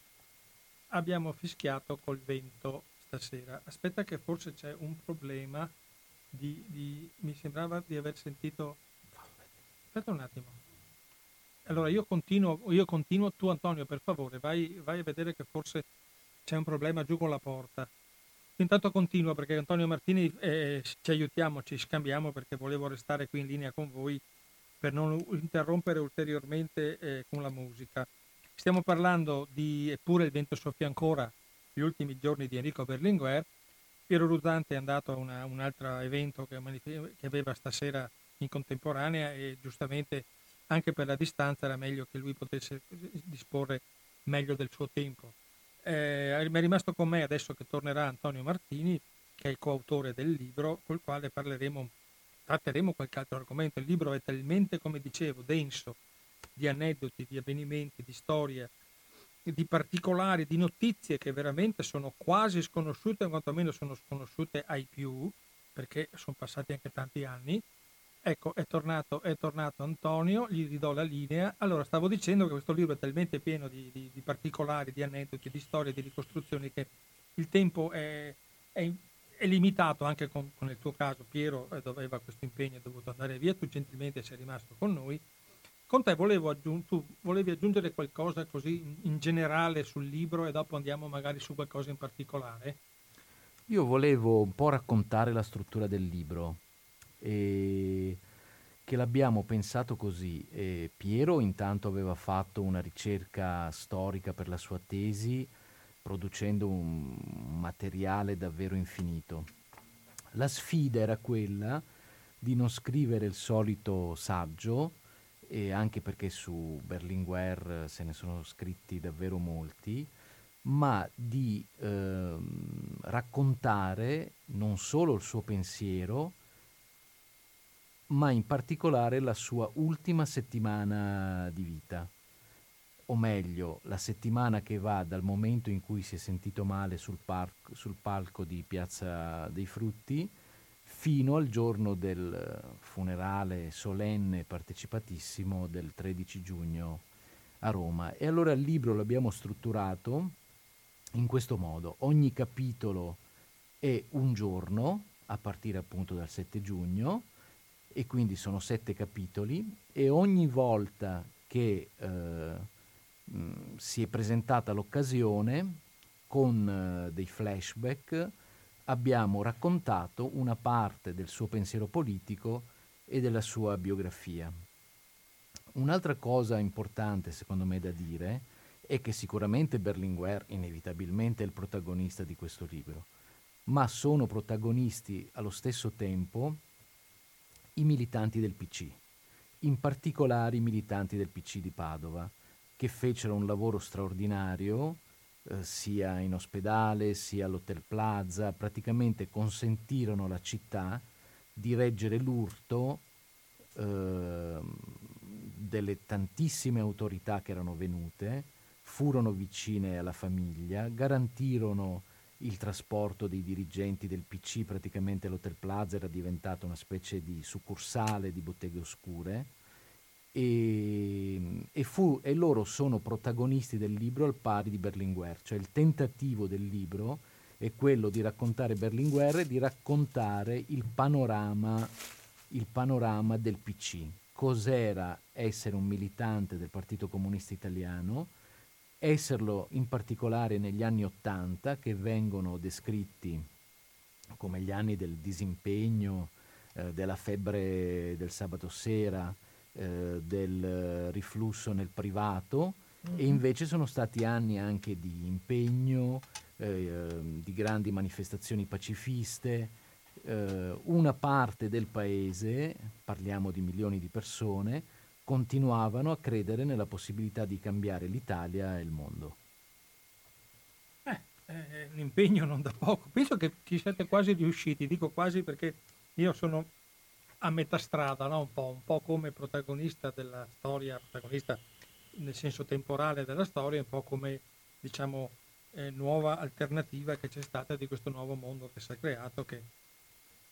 abbiamo fischiato col vento stasera. Aspetta che forse c'è un problema di, di, mi sembrava di aver sentito... Aspetta un attimo. Allora io continuo, io continuo, tu Antonio per favore vai, vai a vedere che forse c'è un problema giù con la porta. Intanto continuo perché Antonio Martini eh, ci aiutiamo, ci scambiamo perché volevo restare qui in linea con voi per non interrompere ulteriormente eh, con la musica. Stiamo parlando di Eppure il vento soffia ancora, gli ultimi giorni di Enrico Berlinguer. Piero Ruzzante è andato a una, un altro evento che, che aveva stasera in contemporanea e giustamente anche per la distanza era meglio che lui potesse disporre meglio del suo tempo. Eh, è rimasto con me adesso che tornerà Antonio Martini, che è il coautore del libro, col quale parleremo, tratteremo qualche altro argomento. Il libro è talmente, come dicevo, denso, di aneddoti, di avvenimenti, di storie di particolari, di notizie che veramente sono quasi sconosciute, o quantomeno sono sconosciute ai più, perché sono passati anche tanti anni. Ecco, è tornato, è tornato Antonio, gli ridò la linea. Allora, stavo dicendo che questo libro è talmente pieno di, di, di particolari, di aneddoti, di storie, di ricostruzioni che il tempo è, è, è limitato anche con, con, il tuo caso. Piero eh, doveva questo impegno, è dovuto andare via, tu gentilmente sei rimasto con noi con te volevo aggiung- tu volevi aggiungere qualcosa così in generale sul libro e dopo andiamo magari su qualcosa in particolare? Io volevo un po' raccontare la struttura del libro e che l'abbiamo pensato così. E Piero intanto aveva fatto una ricerca storica per la sua tesi producendo un materiale davvero infinito. La sfida era quella di non scrivere il solito saggio, e anche perché su Berlinguer se ne sono scritti davvero molti, ma di ehm, raccontare non solo il suo pensiero, ma in particolare la sua ultima settimana di vita, o meglio, la settimana che va dal momento in cui si è sentito male sul, par- sul palco di Piazza dei Frutti fino al giorno del funerale solenne partecipatissimo del 13 giugno a Roma. E allora il libro l'abbiamo strutturato in questo modo. Ogni capitolo è un giorno, a partire appunto dal 7 giugno, e quindi sono sette capitoli, e ogni volta che eh, mh, si è presentata l'occasione, con eh, dei flashback, abbiamo raccontato una parte del suo pensiero politico e della sua biografia. Un'altra cosa importante, secondo me, da dire è che sicuramente Berlinguer inevitabilmente è il protagonista di questo libro, ma sono protagonisti allo stesso tempo i militanti del PC, in particolare i militanti del PC di Padova, che fecero un lavoro straordinario eh, sia in ospedale sia all'Hotel Plaza, praticamente consentirono alla città di reggere l'urto eh, delle tantissime autorità che erano venute, furono vicine alla famiglia, garantirono il trasporto dei dirigenti del PC, praticamente l'Hotel Plaza era diventato una specie di succursale di botteghe oscure. E, e, fu, e, loro sono protagonisti del libro al pari di Berlinguer, cioè il tentativo del libro è quello di raccontare Berlinguer e di raccontare il panorama, il panorama del PC, cos'era essere un militante del Partito Comunista Italiano, esserlo in particolare negli anni Ottanta che vengono descritti come gli anni del disimpegno, eh, della febbre del sabato sera, eh, del riflusso nel privato mm-hmm. e invece sono stati anni anche di impegno, eh, di grandi manifestazioni pacifiste. Eh, una parte del paese, parliamo di milioni di persone, continuavano a credere nella possibilità di cambiare l'Italia e il mondo. Eh, è un impegno non da poco. Penso che ci siete quasi riusciti, dico quasi perché io sono a metà strada, no? un, po', un, po', come protagonista della storia, protagonista nel senso temporale della storia, un po' come diciamo eh, nuova alternativa che c'è stata di questo nuovo mondo che si è creato, che,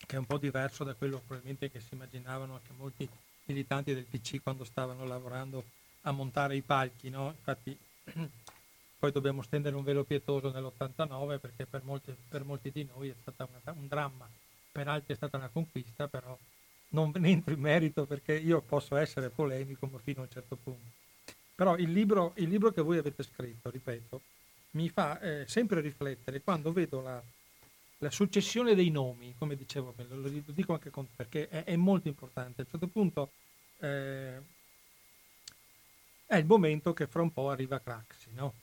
che, è un po' diverso da quello probabilmente che si immaginavano anche molti militanti del PC quando stavano lavorando a montare i palchi. No? Infatti poi dobbiamo stendere un velo pietoso nell'89 perché per molti, per molti di noi è stato un dramma, per altri è stata una conquista, però non entro in merito perché io posso essere polemico fino a un certo punto. Però il libro, il libro che voi avete scritto, ripeto, mi fa eh, sempre riflettere quando vedo la, la, successione dei nomi, come dicevo, lo, lo dico anche con, perché è, è, molto importante. A un certo punto eh, è il momento che fra un po' arriva Craxi, no?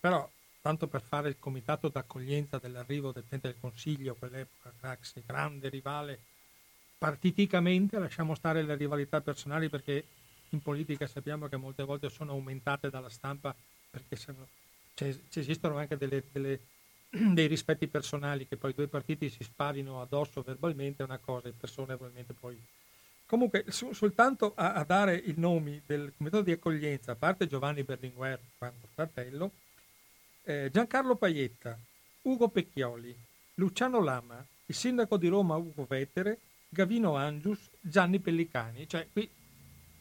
Però, tanto per fare il comitato d'accoglienza dell'arrivo del Presidente del Consiglio, quell'epoca Craxi, grande rivale partiticamente, lasciamo stare le rivalità personali perché in politica sappiamo che molte volte sono aumentate dalla stampa perché sono, ci esistono anche delle, delle, dei rispetti personali che poi due partiti si sparino addosso verbalmente è una cosa, le persone probabilmente poi Comunque, su, soltanto a, a, dare i nomi del comitato di accoglienza, a parte Giovanni Berlinguer, quando fratello, eh, Giancarlo Paietta, Ugo Pecchioli, Luciano Lama, il sindaco di Roma Ugo Vetere, Gavino Angius, Gianni Pellicani. Cioè, qui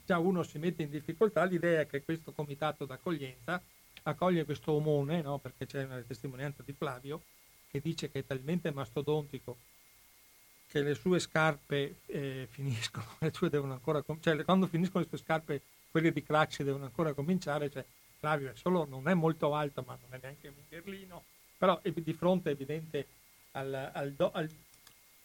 già uno si mette in difficoltà, l'idea è che questo comitato d'accoglienza accoglie questo omone, no? perché c'è una testimonianza di Flavio, che dice che è talmente mastodontico che le sue scarpe eh, finiscono, le sue devono ancora, com- cioè quando finiscono le sue scarpe, quelle di Craxi devono ancora cominciare, cioè Flavio è solo, non è molto alto, ma non è neanche un gherlino, però è di fronte è evidente al, al, do, al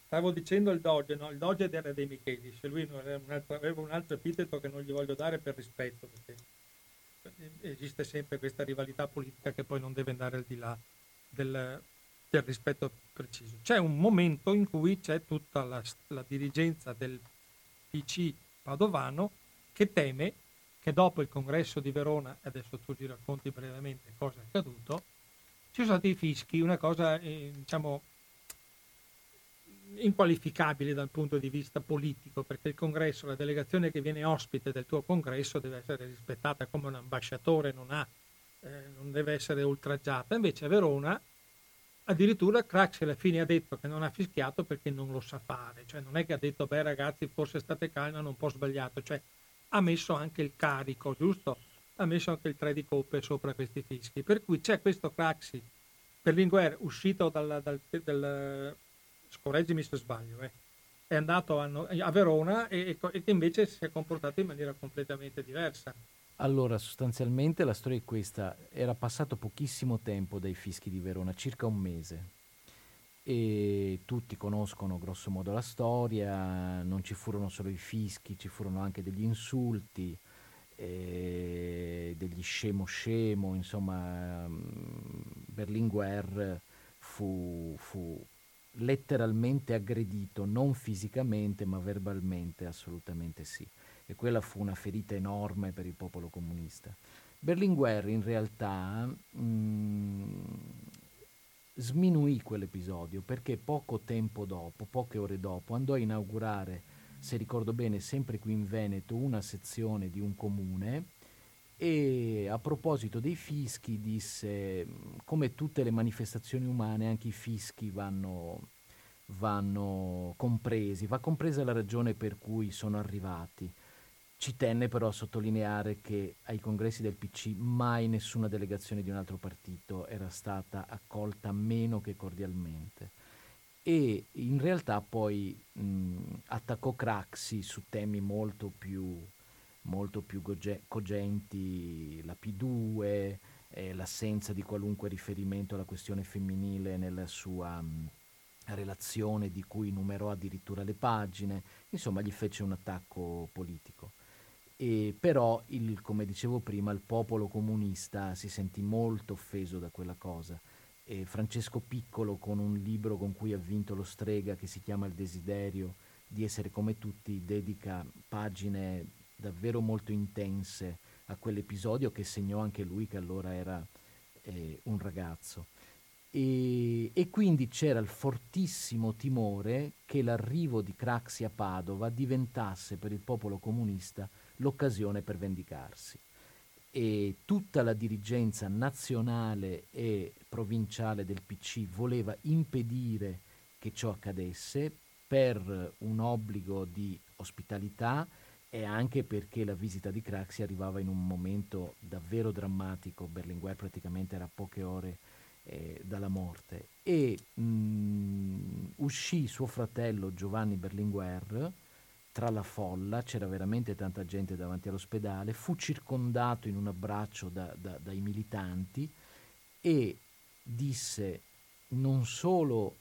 stavo dicendo il Doge, no? il Doge era dei Michelis, lui un altro, aveva un altro epiteto che non gli voglio dare per rispetto, perché esiste sempre questa rivalità politica che poi non deve andare al di là del, del rispetto preciso. C'è un momento in cui c'è tutta la, la dirigenza del PC padovano che teme che dopo il congresso di Verona, adesso tu ci racconti brevemente cosa è accaduto, ci sono stati i fischi, una cosa eh, diciamo inqualificabile dal punto di vista politico, perché il congresso, la delegazione che viene ospite del tuo congresso deve essere rispettata come un ambasciatore, non, ha, eh, non deve essere oltraggiata. Invece a Verona addirittura Craxi alla fine ha detto che non ha fischiato perché non lo sa fare, cioè non è che ha detto beh ragazzi forse state calmi, un po' sbagliato, cioè ha messo anche il carico, giusto? Ha messo anche il 3 di coppe sopra questi fischi, per cui c'è questo Craxi Berlinguer uscito dal, dal, dal scorreggimi se sbaglio, eh, è andato a, a Verona e, e, che invece si è comportato in maniera completamente diversa. Allora, sostanzialmente la storia è questa. Era passato pochissimo tempo dai fischi di Verona, circa un mese. E tutti conoscono grosso modo la storia, non ci furono solo i fischi, ci furono anche degli insulti, eh, degli scemo scemo, insomma, mm, Berlinguer fu, fu letteralmente aggredito, non fisicamente ma verbalmente, assolutamente sì e quella fu una ferita enorme per il popolo comunista. Berlinguer in realtà mh, mm, sminuì quell'episodio perché poco tempo dopo, poche ore dopo, andò a inaugurare, se ricordo bene, sempre qui in Veneto, una sezione di un comune e a proposito dei fischi disse, come tutte le manifestazioni umane, anche i fischi vanno, vanno compresi, va compresa la ragione per cui sono arrivati. Ci tenne però a sottolineare che ai congressi del PC mai nessuna delegazione di un altro partito era stata accolta meno che cordialmente. E in realtà poi mh, attaccò Craxi su temi molto più, molto più goge- cogenti, la P2, eh, l'assenza di qualunque riferimento alla questione femminile nella sua mh, relazione di cui numerò addirittura le pagine, insomma gli fece un attacco politico. E però, il, come dicevo prima, il popolo comunista si sentì molto offeso da quella cosa. E Francesco Piccolo, con un libro con cui ha vinto lo Strega che si chiama Il desiderio di essere come tutti, dedica pagine davvero molto intense a quell'episodio che segnò anche lui, che allora era eh, un ragazzo. E, e, quindi c'era il fortissimo timore che l'arrivo di Craxi a Padova diventasse per il popolo comunista l'occasione per vendicarsi. E tutta la dirigenza nazionale e provinciale del PC voleva impedire che ciò accadesse per un obbligo di ospitalità e anche perché la visita di Craxi arrivava in un momento davvero drammatico, Berlinguer praticamente era a poche ore eh, dalla morte. E mh, uscì suo fratello Giovanni Berlinguer tra la folla, c'era veramente tanta gente davanti all'ospedale, fu circondato in un abbraccio da, da, dai militanti e disse non solo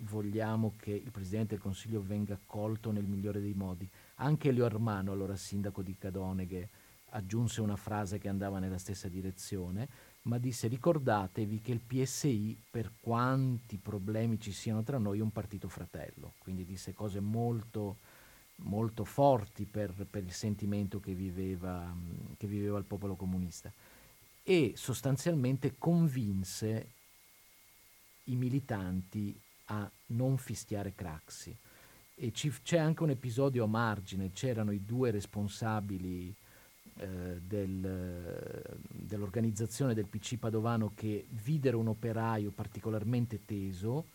vogliamo che il Presidente del Consiglio venga accolto nel migliore dei modi, anche Leo Armano, allora sindaco di Cadoneghe, aggiunse una frase che andava nella stessa direzione, ma disse ricordatevi che il PSI, per quanti problemi ci siano tra noi, è un partito fratello, quindi disse cose molto molto forti per, per il sentimento che viveva, che viveva il popolo comunista e sostanzialmente convinse i militanti a non fischiare Craxi. E ci, c'è anche un episodio a margine, c'erano i due responsabili eh, del, dell'organizzazione del PC Padovano che videro un operaio particolarmente teso,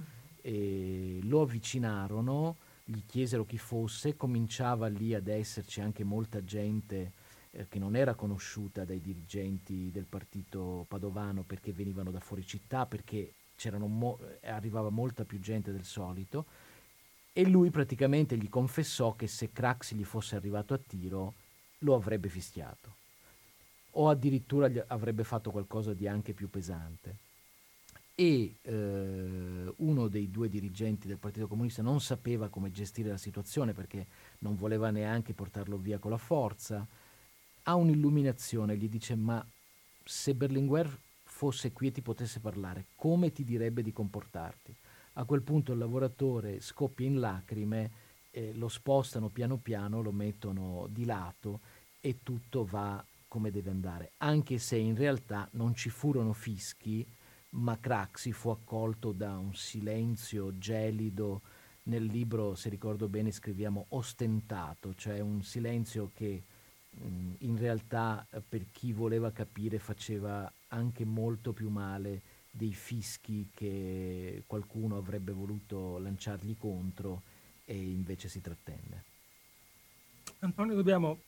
lo avvicinarono, gli chiesero chi fosse, cominciava lì ad esserci anche molta gente eh, che non era conosciuta dai dirigenti del partito padovano perché venivano da fuori città, perché mo- arrivava molta più gente del solito e lui praticamente gli confessò che se Craxi gli fosse arrivato a tiro lo avrebbe fischiato o addirittura avrebbe fatto qualcosa di anche più pesante. E eh, uno dei due dirigenti del Partito Comunista non sapeva come gestire la situazione perché non voleva neanche portarlo via con la forza. Ha un'illuminazione, gli dice: Ma se Berlinguer fosse qui e ti potesse parlare, come ti direbbe di comportarti? A quel punto il lavoratore scoppia in lacrime, eh, lo spostano piano piano, lo mettono di lato e tutto va come deve andare, anche se in realtà non ci furono fischi, ma Craxi fu accolto da un silenzio gelido, nel libro, se ricordo bene, scriviamo ostentato, cioè un silenzio che mh, in realtà eh, per chi voleva capire faceva anche molto più male dei fischi che qualcuno avrebbe voluto lanciargli contro e invece si trattenne. Antonio, dobbiamo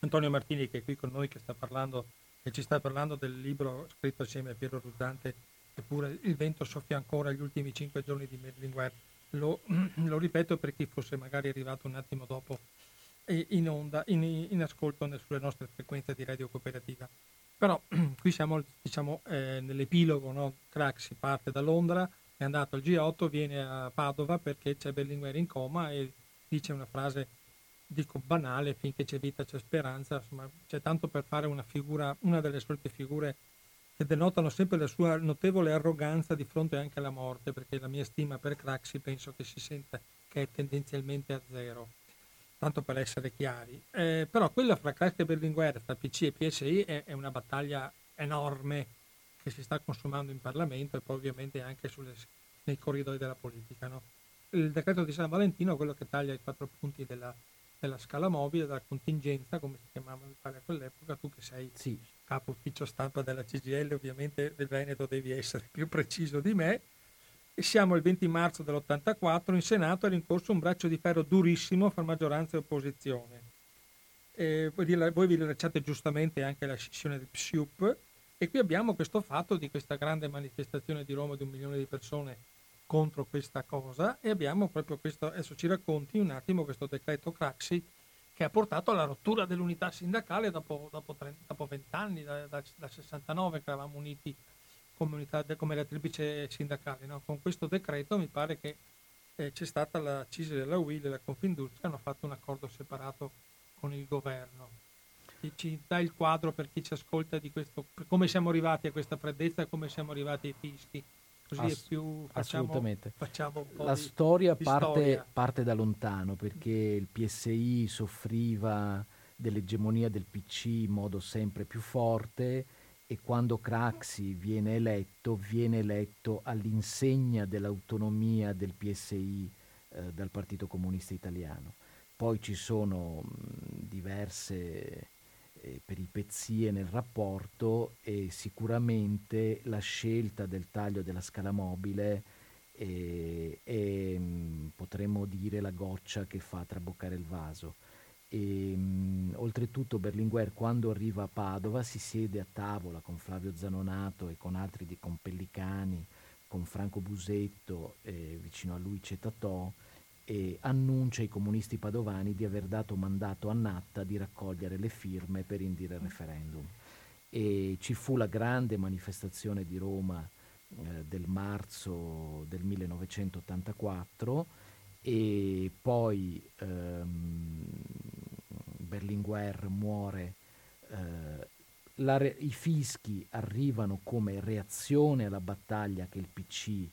Antonio Martini che è qui con noi che sta parlando e ci sta parlando del libro scritto assieme a Piero Ruzzante eppure il vento soffia ancora gli ultimi cinque giorni di Berlinguer lo, lo, ripeto per chi fosse magari arrivato un attimo dopo in onda, in, in ascolto sulle nostre frequenze di radio cooperativa però qui siamo diciamo, eh, nell'epilogo no? Craxi parte da Londra è andato al G8 viene a Padova perché c'è Berlinguer in coma e dice una frase dico banale, finché c'è vita c'è speranza, insomma c'è tanto per fare una figura, una delle solite figure che denotano sempre la sua notevole arroganza di fronte anche alla morte, perché la mia stima per Craxi penso che si senta che è tendenzialmente a zero, tanto per essere chiari. Eh, però quella fra Craxi e Berlinguer, tra PC e PSI, è, è, una battaglia enorme che si sta consumando in Parlamento e poi ovviamente anche sulle, nei corridoi della politica. No? Il decreto di San Valentino è quello che taglia i quattro punti della della scala mobile, della contingenza, come si chiamava l'Italia a quell'epoca, tu che sei sì. capo ufficio stampa della CGL, ovviamente del Veneto devi essere più preciso di me, siamo il 20 marzo dell'84, in Senato era in corso un braccio di ferro durissimo fra maggioranza e opposizione. E voi, vi lasciate giustamente anche la scissione del PSIUP, e qui abbiamo questo fatto di questa grande manifestazione di Roma di un milione di persone contro questa cosa e abbiamo proprio questo, adesso ci racconti un attimo questo decreto Craxi che ha portato alla rottura dell'unità sindacale dopo, dopo, 30, dopo 20 anni, da, da, da, 69 che eravamo uniti come, unità, come elettrice sindacale. No? Con questo decreto mi pare che eh, c'è stata la CISE della UIL e la Confindustria hanno fatto un accordo separato con il governo. Ci, ci dà il quadro per chi ci ascolta di questo, come siamo arrivati a questa freddezza e come siamo arrivati ai fischi Così Ass- è più facciamo, assolutamente. Facciamo La di, storia, di parte, storia parte, da lontano perché il PSI soffriva dell'egemonia del PC in modo sempre più forte e quando Craxi viene eletto, viene eletto all'insegna dell'autonomia del PSI eh, dal Partito Comunista Italiano. Poi ci sono mh, diverse eh, peripezie nel rapporto e sicuramente la scelta del taglio della scala mobile è, è potremmo dire la goccia che fa traboccare il vaso. E, mh, oltretutto Berlinguer quando arriva a Padova si siede a tavola con Flavio Zanonato e con altri di, con Pellicani, con Franco Busetto, eh, vicino a lui c'è Tatò e annuncia ai comunisti padovani di aver dato mandato a Natta di raccogliere le firme per indire il referendum. E ci fu la grande manifestazione di Roma eh, del marzo del 1984 e poi ehm, Berlinguer muore. Eh, re- I fischi arrivano come reazione alla battaglia che il PC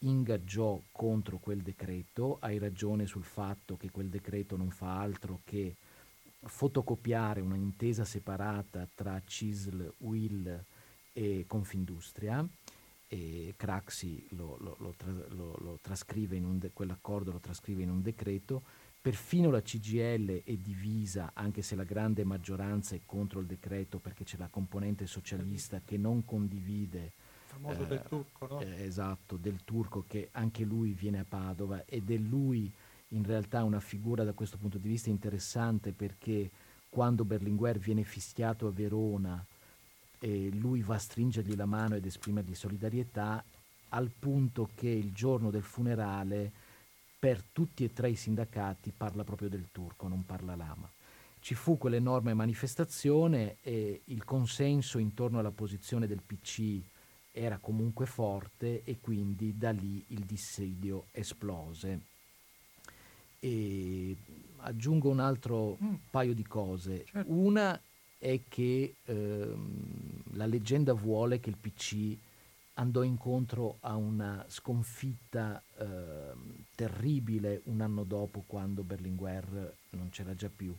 ingaggiò contro quel decreto, hai ragione sul fatto che quel decreto non fa altro che fotocopiare una intesa separata tra CISL, WIL e Confindustria e Craxi lo, lo, lo, lo trascrive in un de- quell'accordo lo trascrive in un decreto, perfino la CGL è divisa, anche se la grande maggioranza è contro il decreto perché c'è la componente socialista che non condivide famoso eh, del turco, no? Eh, esatto, del turco che anche lui viene a Padova ed è lui in realtà una figura da questo punto di vista interessante perché quando Berlinguer viene fischiato a Verona e lui va a stringergli la mano ed esprimergli solidarietà al punto che il giorno del funerale per tutti e tre i sindacati parla proprio del turco, non parla lama. Ci fu quell'enorme manifestazione e il consenso intorno alla posizione del PC era comunque forte e quindi da lì il dissidio esplose. E aggiungo un altro mm. paio di cose. Certo. Una è che ehm, la leggenda vuole che il PC andò incontro a una sconfitta eh, terribile un anno dopo quando Berlinguer non c'era già più.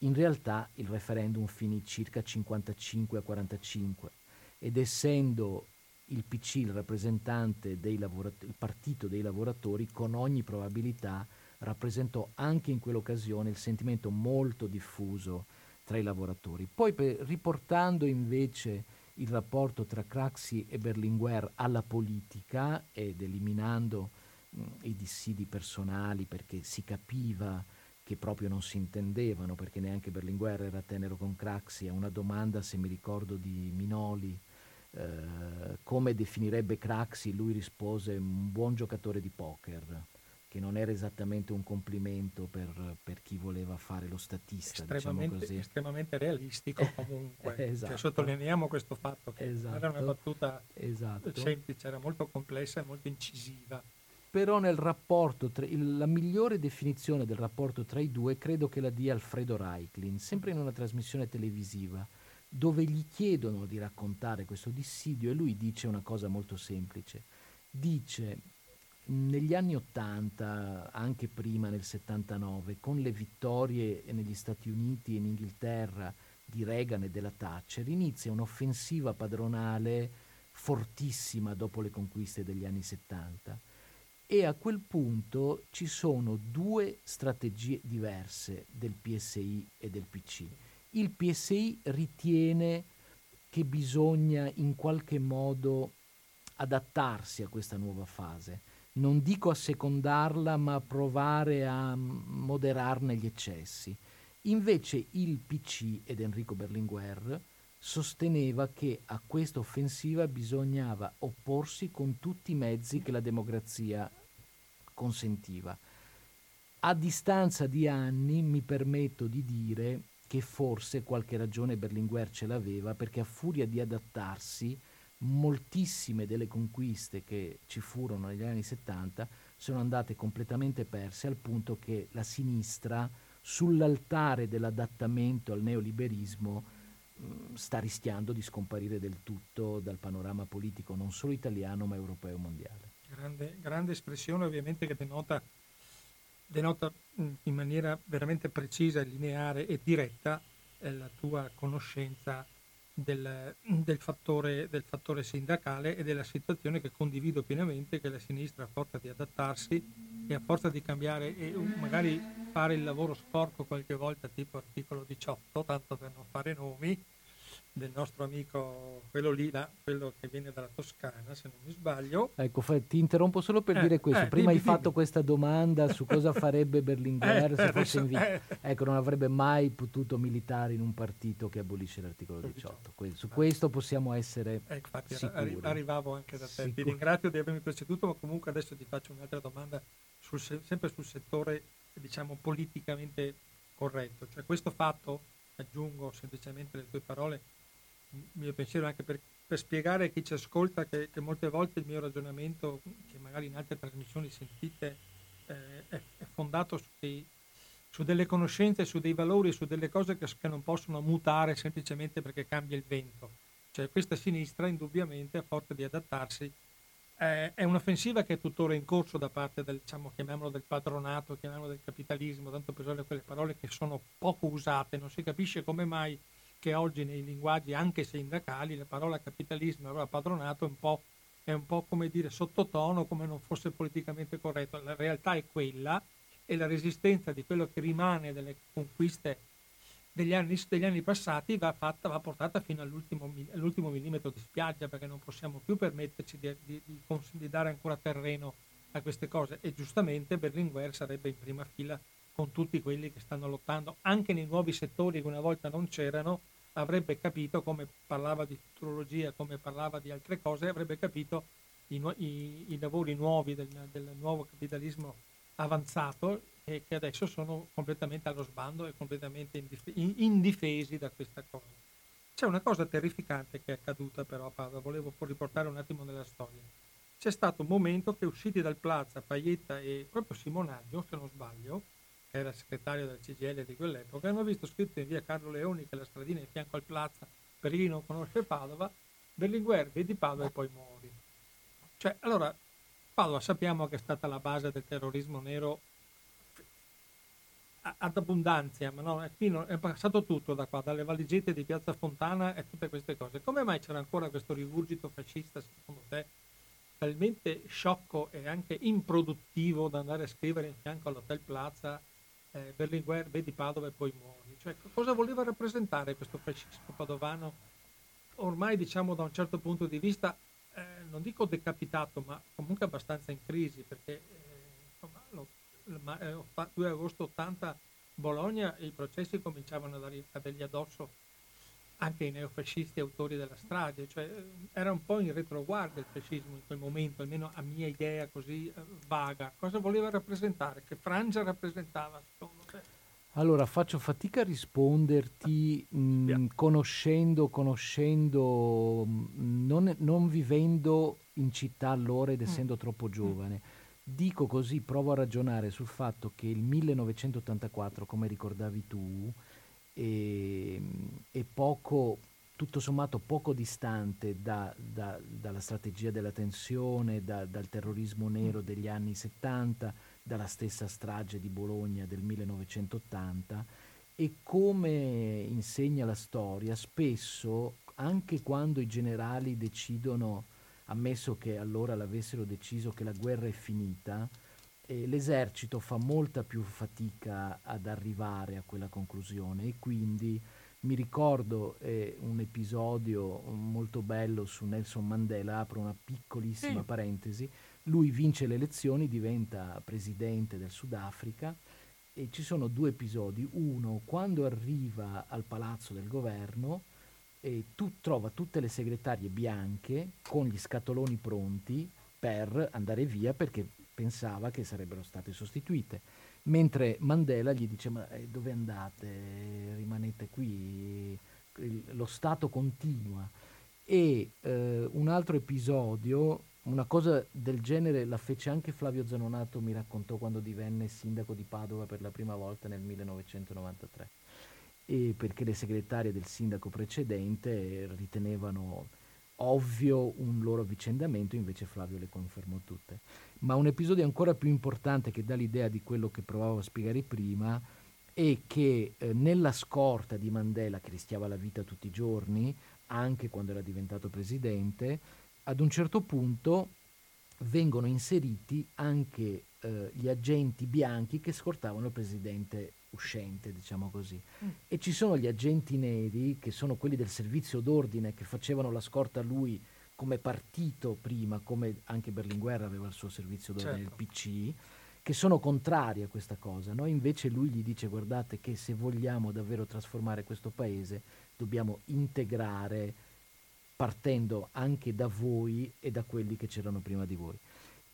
In realtà il referendum finì circa 55 a 45 ed essendo il PC il rappresentante dei lavoratori, il partito dei lavoratori con ogni probabilità rappresentò anche in quell'occasione il sentimento molto diffuso tra i lavoratori. Poi riportando invece il rapporto tra Craxi e Berlinguer alla politica ed eliminando mh, i dissidi personali perché si capiva che proprio non si intendevano perché neanche Berlinguer era tenero con Craxi a una domanda se mi ricordo di Minoli eh, come definirebbe Craxi lui rispose un buon giocatore di poker che non era esattamente un complimento per, per chi voleva fare lo statista, estremamente, diciamo estremamente realistico comunque. Cioè, esatto. cioè, sottolineiamo questo fatto che esatto. era una battuta esatto. semplice, era molto complessa e molto incisiva. Però nel rapporto, tra, la migliore definizione del rapporto tra i due credo che la dia Alfredo Reiklin, sempre in una trasmissione televisiva, dove gli chiedono di raccontare questo dissidio e lui dice una cosa molto semplice. Dice negli anni 80, anche prima nel 79, con le vittorie negli Stati Uniti e in Inghilterra di Reagan e della Thatcher, inizia un'offensiva padronale fortissima dopo le conquiste degli anni 70 e a quel punto ci sono due strategie diverse del PSI e del PC. Il PSI ritiene che bisogna in qualche modo adattarsi a questa nuova fase non dico assecondarla, ma provare a moderarne gli eccessi. Invece il PC ed Enrico Berlinguer sosteneva che a questa offensiva bisognava opporsi con tutti i mezzi che la democrazia consentiva. A distanza di anni mi permetto di dire che forse qualche ragione Berlinguer ce l'aveva perché a furia di adattarsi moltissime delle conquiste che ci furono negli anni 70 sono andate completamente perse al punto che la sinistra sull'altare dell'adattamento al neoliberismo mh, sta rischiando di scomparire del tutto dal panorama politico non solo italiano ma europeo e mondiale. Grande, grande espressione ovviamente che denota, denota in maniera veramente precisa, lineare e diretta eh, la tua conoscenza del, del, fattore, del, fattore, sindacale e della situazione che condivido pienamente che la sinistra a forza di adattarsi e a forza di cambiare e magari fare il lavoro sporco qualche volta tipo articolo 18, tanto per non fare nomi, del nostro amico, quello lì, là, quello che viene dalla Toscana, se non mi sbaglio. Ecco, ti interrompo solo per eh, dire questo. Eh, Prima dimmi, hai dimmi. fatto questa domanda su cosa farebbe Berlinguer eh, se fosse in vita. Eh. Ecco, non avrebbe mai potuto militare in un partito che abolisce l'articolo 18. Que- su questo possiamo essere eh, infatti, sicuri. arrivavo anche da te. Sicur- Ti ringrazio di avermi preceduto, ma comunque adesso ti faccio un'altra domanda sul, sempre sul settore, diciamo, politicamente corretto. Cioè questo fatto, aggiungo semplicemente le tue parole, il mio pensiero anche per, per spiegare a chi ci ascolta che, che, molte volte il mio ragionamento, che magari in altre trasmissioni sentite, eh, è, è, fondato su, dei, su, delle conoscenze, su dei valori, su delle cose che, che, non possono mutare semplicemente perché cambia il vento. Cioè questa sinistra indubbiamente, a forza di adattarsi, è un'offensiva che è tuttora in corso da parte del, diciamo, del padronato, del capitalismo, tanto per usare quelle parole che sono poco usate, non si capisce come mai che oggi nei linguaggi anche sindacali la parola capitalismo e parola padronato è un po' è un po' come dire sottotono, come non fosse politicamente corretto. La realtà è quella e la resistenza di quello che rimane delle conquiste degli anni, degli anni passati va, fatta, va portata fino all'ultimo, all'ultimo, millimetro di spiaggia perché non possiamo più permetterci di, di, di, di dare ancora terreno a queste cose. E giustamente Berlinguer sarebbe in prima fila con tutti quelli che stanno lottando. Anche nei nuovi settori che una volta non c'erano avrebbe capito come parlava di futurologia come parlava di altre cose avrebbe capito i, i, i lavori nuovi del, del, nuovo capitalismo avanzato e che adesso sono completamente allo sbando e completamente indifesi da questa cosa c'è una cosa terrificante che è accaduta però a Padova volevo riportare un attimo nella storia c'è stato un momento che usciti dal Plaza Paietta e proprio Simonaggio, se non sbaglio, che era segretario del CGL di quell'epoca, hanno visto scritto in via Carlo Leoni, che la stradina in fianco al Plaza, per chi non conosce Padova, Berlinguer, vedi Padova e poi muori. Cioè, allora, Padova sappiamo che è stata la base del terrorismo nero ad abbondanza, ma no, non, è passato tutto da qua, dalle valigette di Piazza Fontana e tutte queste cose. Come mai c'era ancora questo rigurgito fascista, secondo te, talmente sciocco e anche improduttivo da andare a scrivere in fianco all'Hotel Plaza eh, Berlinguer, vedi Padova e poi muori. Cioè, cosa voleva rappresentare questo fascismo padovano? Ormai, diciamo, da un certo punto di vista, eh, non dico decapitato, ma comunque abbastanza in crisi, perché eh, insomma, lo, ma, 2 eh, agosto 80 Bologna i processi cominciavano ad arrivargli addosso anche i neofascisti autori della strage, cioè eh, era un po' in retroguardia il fascismo in quel momento, almeno a mia idea così eh, vaga. Cosa voleva rappresentare? Che frangia rappresentava secondo te? Allora, faccio fatica a risponderti mh, mm, conoscendo, conoscendo, mh, mm, non, non, vivendo in città allora ed mm. essendo mm. troppo giovane. Dico così, provo a ragionare sul fatto che il 1984, come ricordavi tu, e, e poco, tutto sommato poco distante da, da, dalla strategia della tensione, da, dal terrorismo nero degli anni 70, dalla stessa strage di Bologna del 1980 e come insegna la storia, spesso anche quando i generali decidono, ammesso che allora l'avessero deciso che la guerra è finita, eh, l'esercito fa molta più fatica ad arrivare a quella conclusione e quindi mi ricordo eh, un episodio molto bello su Nelson Mandela, apro una piccolissima sì. parentesi, lui vince le elezioni, diventa presidente del Sudafrica e ci sono due episodi, uno quando arriva al palazzo del governo e tu trova tutte le segretarie bianche con gli scatoloni pronti per andare via perché pensava che sarebbero state sostituite, mentre Mandela gli dice ma eh, dove andate? Rimanete qui, lo Stato continua. E eh, un altro episodio, una cosa del genere la fece anche Flavio Zanonato, mi raccontò quando divenne sindaco di Padova per la prima volta nel 1993, e perché le segretarie del sindaco precedente ritenevano ovvio un loro avvicendamento, invece Flavio le confermò tutte. Ma un episodio ancora più importante che dà l'idea di quello che provavo a spiegare prima è che eh, nella scorta di Mandela, che rischiava la vita tutti i giorni, anche quando era diventato presidente, ad un certo punto vengono inseriti anche eh, gli agenti bianchi che scortavano il presidente uscente, diciamo così. Mm. E ci sono gli agenti neri, che sono quelli del servizio d'ordine, che facevano la scorta a lui come partito prima, come anche Berlinguer aveva il suo servizio d'ordine, certo. il PC, che sono contrari a questa cosa. No? Invece lui gli dice guardate che se vogliamo davvero trasformare questo paese dobbiamo integrare partendo anche da voi e da quelli che c'erano prima di voi.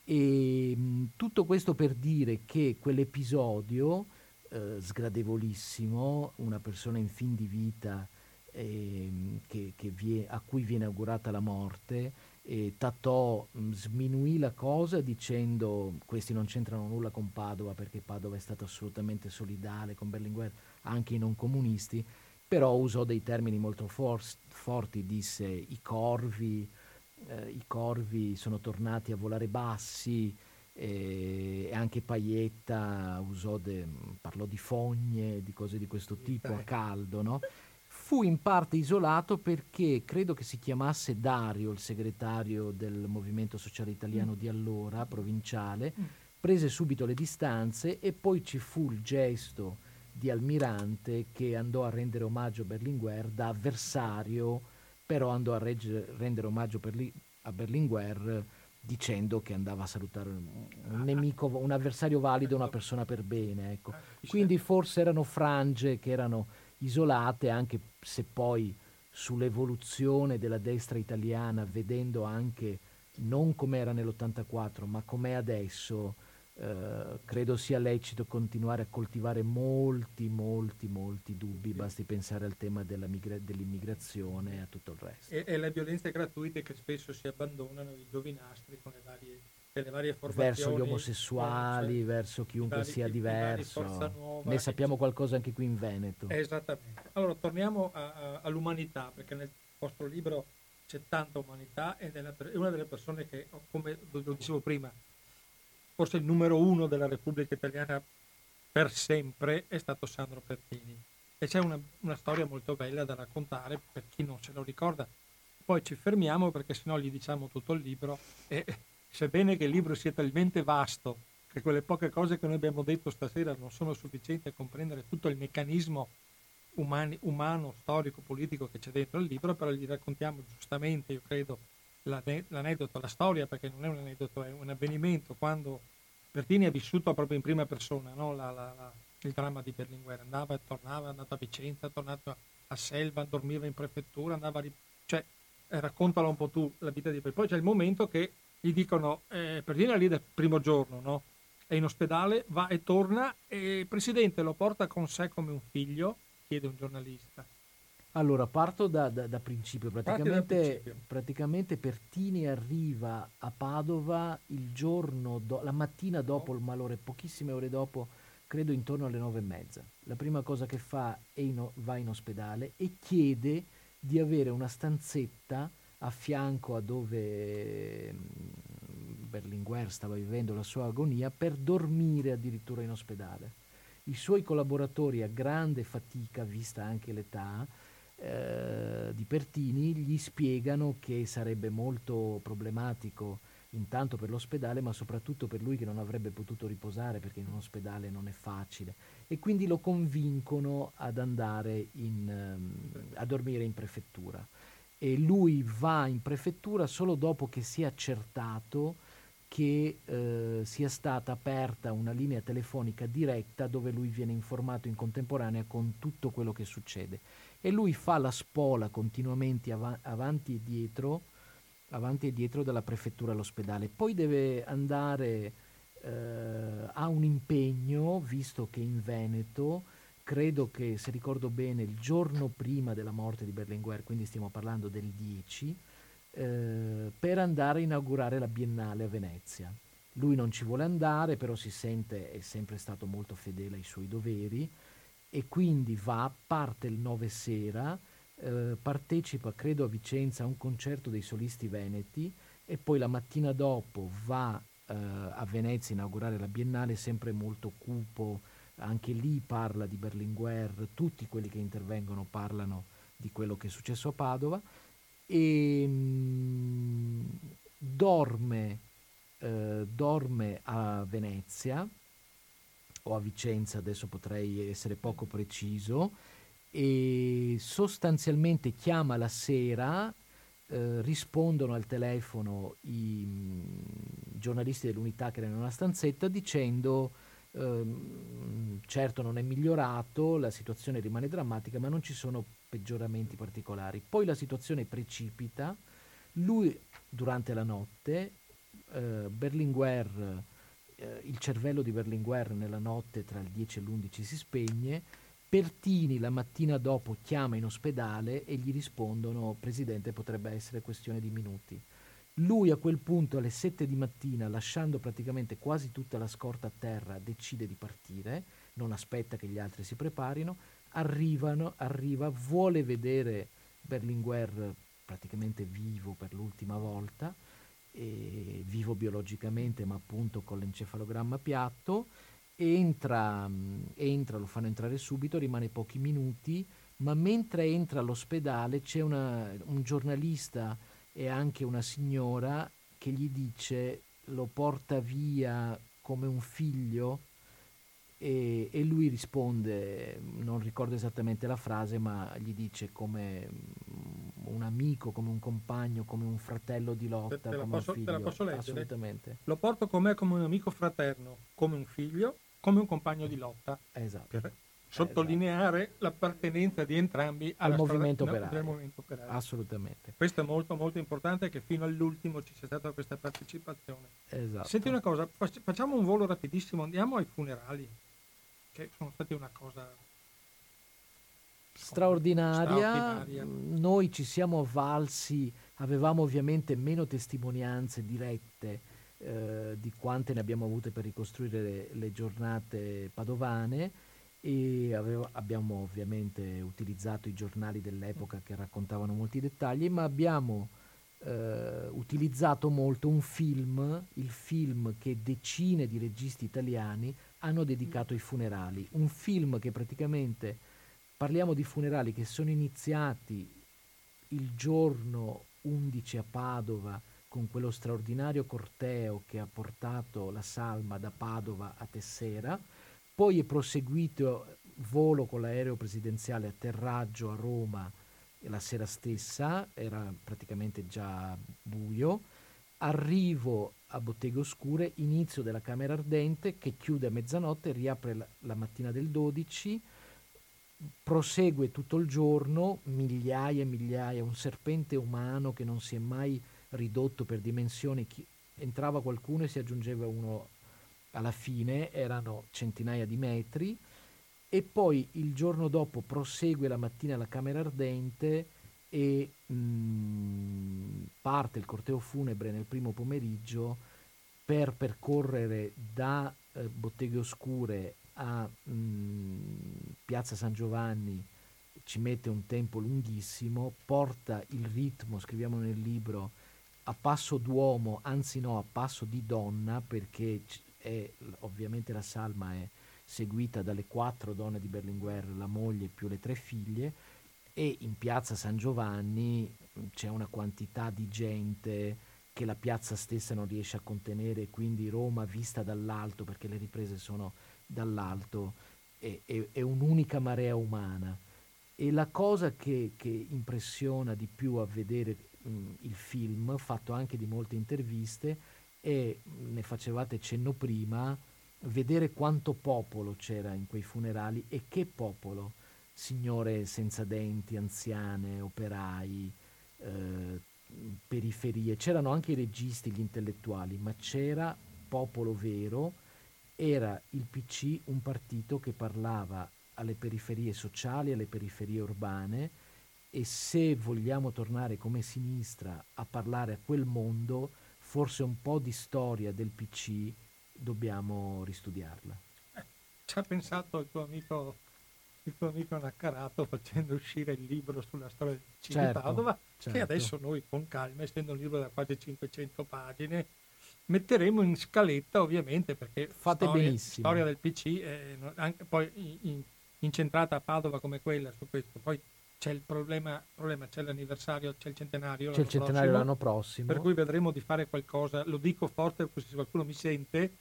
E mh, tutto questo per dire che quell'episodio eh, sgradevolissimo, una persona in fin di vita eh, che, che vie, a cui viene augurata la morte, e Tatò mh, sminuì la cosa dicendo questi non c'entrano nulla con Padova perché Padova è stata assolutamente solidale con Berlinguer, anche i non comunisti, però usò dei termini molto for- forti, disse i corvi, eh, i corvi sono tornati a volare bassi, e anche Paietta usò de, parlò di fogne, di cose di questo tipo, a caldo, no? fu in parte isolato perché credo che si chiamasse Dario, il segretario del Movimento Sociale Italiano mm. di allora, provinciale, mm. prese subito le distanze e poi ci fu il gesto di Almirante che andò a rendere omaggio a Berlinguer da avversario, però andò a regge, rendere omaggio Berli, a Berlinguer dicendo che andava a salutare un nemico, un avversario valido, una persona per bene. Ecco. Quindi forse erano frange che erano isolate, anche se poi sull'evoluzione della destra italiana, vedendo anche non come era nell'84, ma com'è adesso, eh, credo sia lecito continuare a coltivare molti, molti, molti dubbi, basti pensare al tema migra- dell'immigrazione e a tutto il resto. E, e le violenze gratuite che spesso si abbandonano i giovinastri con le varie le varie formazioni verso gli omosessuali, cioè, verso chiunque vari, sia diverso. Nuova, ne sappiamo qualcosa anche qui in Veneto. Esattamente. Allora torniamo a, a, all'umanità, perché nel vostro libro c'è tanta umanità ed è una delle persone che, come lo dicevo prima, forse il numero uno della Repubblica Italiana per sempre è stato Sandro Pertini. E c'è una, una storia molto bella da raccontare per chi non se lo ricorda. Poi ci fermiamo perché sennò gli diciamo tutto il libro e sebbene che il libro sia talmente vasto che quelle poche cose che noi abbiamo detto stasera non sono sufficienti a comprendere tutto il meccanismo umani, umano, storico, politico che c'è dentro il libro, però gli raccontiamo giustamente, io credo, l'aneddoto, la storia, perché non è un aneddoto, è un avvenimento, quando Bertini ha vissuto proprio in prima persona no? la, la, la, il dramma di Berlinguer, andava e tornava, è andato a Vicenza, è tornato a Selva, dormiva in prefettura, andava a... cioè eh, raccontalo un po' tu la vita di Bertini. Poi c'è il momento che gli dicono, eh, Pertini è lì dal primo giorno, no? È in ospedale, va e torna e il presidente lo porta con sé come un figlio, chiede un giornalista. Allora, parto da, da, da principio. Praticamente, principio. praticamente, Pertini arriva a Padova il giorno, do, la mattina dopo il malore, pochissime ore dopo, credo intorno alle nove e mezza. La prima cosa che fa è in, va in ospedale e chiede di avere una stanzetta a fianco a dove mm, Berlinguer stava vivendo la sua agonia per dormire addirittura in ospedale. I suoi collaboratori a grande fatica, vista anche l'età, eh, di Pertini gli spiegano che sarebbe molto problematico intanto per l'ospedale ma soprattutto per lui che non avrebbe potuto riposare perché in un ospedale non è facile. E quindi lo convincono ad andare in, um, a dormire in prefettura. E lui va in prefettura solo dopo che si è accertato che eh, sia stata aperta una linea telefonica diretta dove lui viene informato in contemporanea con tutto quello che succede. E lui fa la spola continuamente av- avanti e dietro avanti e dietro dalla prefettura all'ospedale. Poi deve andare eh, a un impegno visto che in Veneto credo che, se ricordo bene, il giorno prima della morte di Berlinguer, quindi stiamo parlando del 10, eh, per andare a inaugurare la Biennale a Venezia. Lui non ci vuole andare, però si sente, è sempre stato molto fedele ai suoi doveri e quindi va, parte il 9 sera, eh, partecipa, credo a Vicenza, a un concerto dei solisti veneti e poi la mattina dopo va eh, a Venezia a inaugurare la Biennale, sempre molto cupo, anche lì parla di Berlinguer, tutti quelli che intervengono parlano di quello che è successo a Padova e mh, mm, dorme, eh, dorme a Venezia o a Vicenza, adesso potrei essere poco preciso, e sostanzialmente chiama la sera, eh, rispondono al telefono i mh, mm, giornalisti dell'unità che erano in una stanzetta dicendo Ehm, certo non è migliorato, la situazione rimane drammatica, ma non ci sono peggioramenti particolari. Poi la situazione precipita, lui durante la notte, eh, Berlinguer, eh, il cervello di Berlinguer nella notte tra il 10 e l'11 si spegne, Pertini la mattina dopo chiama in ospedale e gli rispondono Presidente potrebbe essere questione di minuti. Lui a quel punto alle 7 di mattina, lasciando praticamente quasi tutta la scorta a terra, decide di partire, non aspetta che gli altri si preparino, arrivano, arriva, vuole vedere Berlinguer praticamente vivo per l'ultima volta, vivo biologicamente ma appunto con l'encefalogramma piatto, entra, entra, lo fanno entrare subito, rimane pochi minuti, ma mentre entra all'ospedale c'è una, un giornalista e anche una signora che gli dice lo porta via come un figlio e, e, lui risponde, non ricordo esattamente la frase, ma gli dice come un amico, come un compagno, come un fratello di lotta, te, te come posso, un figlio. Te la posso leggere? Assolutamente. Lo porto con me come un amico fraterno, come un figlio, come un compagno di lotta. Esatto. Per sottolineare esatto. l'appartenenza di entrambi al movimento, strada, operario. No, movimento operario. Assolutamente. Questo è molto molto importante che fino all'ultimo ci sia stata questa partecipazione. Esatto. Senti una cosa, facciamo un volo rapidissimo, andiamo ai funerali che sono stati una cosa straordinaria. straordinaria. Noi ci siamo avvalsi, avevamo ovviamente meno testimonianze dirette eh, di quante ne abbiamo avute per ricostruire le, le giornate padovane e avevo, abbiamo ovviamente utilizzato i giornali dell'epoca che raccontavano molti dettagli, ma abbiamo eh, utilizzato molto un film, il film che decine di registi italiani hanno dedicato ai funerali. Un film che praticamente parliamo di funerali che sono iniziati il giorno 11 a Padova con quello straordinario corteo che ha portato la salma da Padova a Tessera, poi è proseguito volo con l'aereo presidenziale atterraggio a Roma la sera stessa, era praticamente già buio, arrivo a Botteghe Oscure, inizio della Camera Ardente che chiude a mezzanotte, riapre la, la mattina del 12, prosegue tutto il giorno, migliaia e migliaia, un serpente umano che non si è mai ridotto per dimensioni, chi, entrava qualcuno e si aggiungeva uno alla fine, erano centinaia di metri, e poi il giorno dopo prosegue la mattina la Camera Ardente e mm, parte il corteo funebre nel primo pomeriggio per percorrere da eh, Botteghe Oscure a mh, mm, Piazza San Giovanni ci mette un tempo lunghissimo, porta il ritmo, scriviamo nel libro, a passo d'uomo, anzi no, a passo di donna, perché è, ovviamente la salma è seguita dalle quattro donne di Berlinguer, la moglie più le tre figlie, e in piazza San Giovanni mm, c'è una quantità di gente che la piazza stessa non riesce a contenere, quindi Roma vista dall'alto, perché le riprese sono dall'alto, è, è, è un'unica marea umana. E la cosa che, che impressiona di più a vedere mh, mm, il film, fatto anche di molte interviste, è, ne facevate cenno prima, vedere quanto popolo c'era in quei funerali e che popolo signore senza denti, anziane, operai, eh, periferie. C'erano anche i registi, gli intellettuali, ma c'era popolo vero. Era il PC un partito che parlava alle periferie sociali, alle periferie urbane e se vogliamo tornare come sinistra a parlare a quel mondo, forse un po' di storia del PC dobbiamo ristudiarla. Eh, ci ha pensato il tuo amico il tuo amico Naccarato facendo uscire il libro sulla storia del cinema certo, di Padova, certo. che adesso noi con calma, essendo un libro da quasi 500 pagine, metteremo in scaletta ovviamente perché Fate storia, benissimo. storia del PC è anche poi in, incentrata a Padova come quella su questo. Poi c'è il problema, problema c'è l'anniversario, c'è il centenario, c'è il centenario prossimo, l'anno prossimo. Per cui vedremo di fare qualcosa, lo dico forte così se qualcuno mi sente,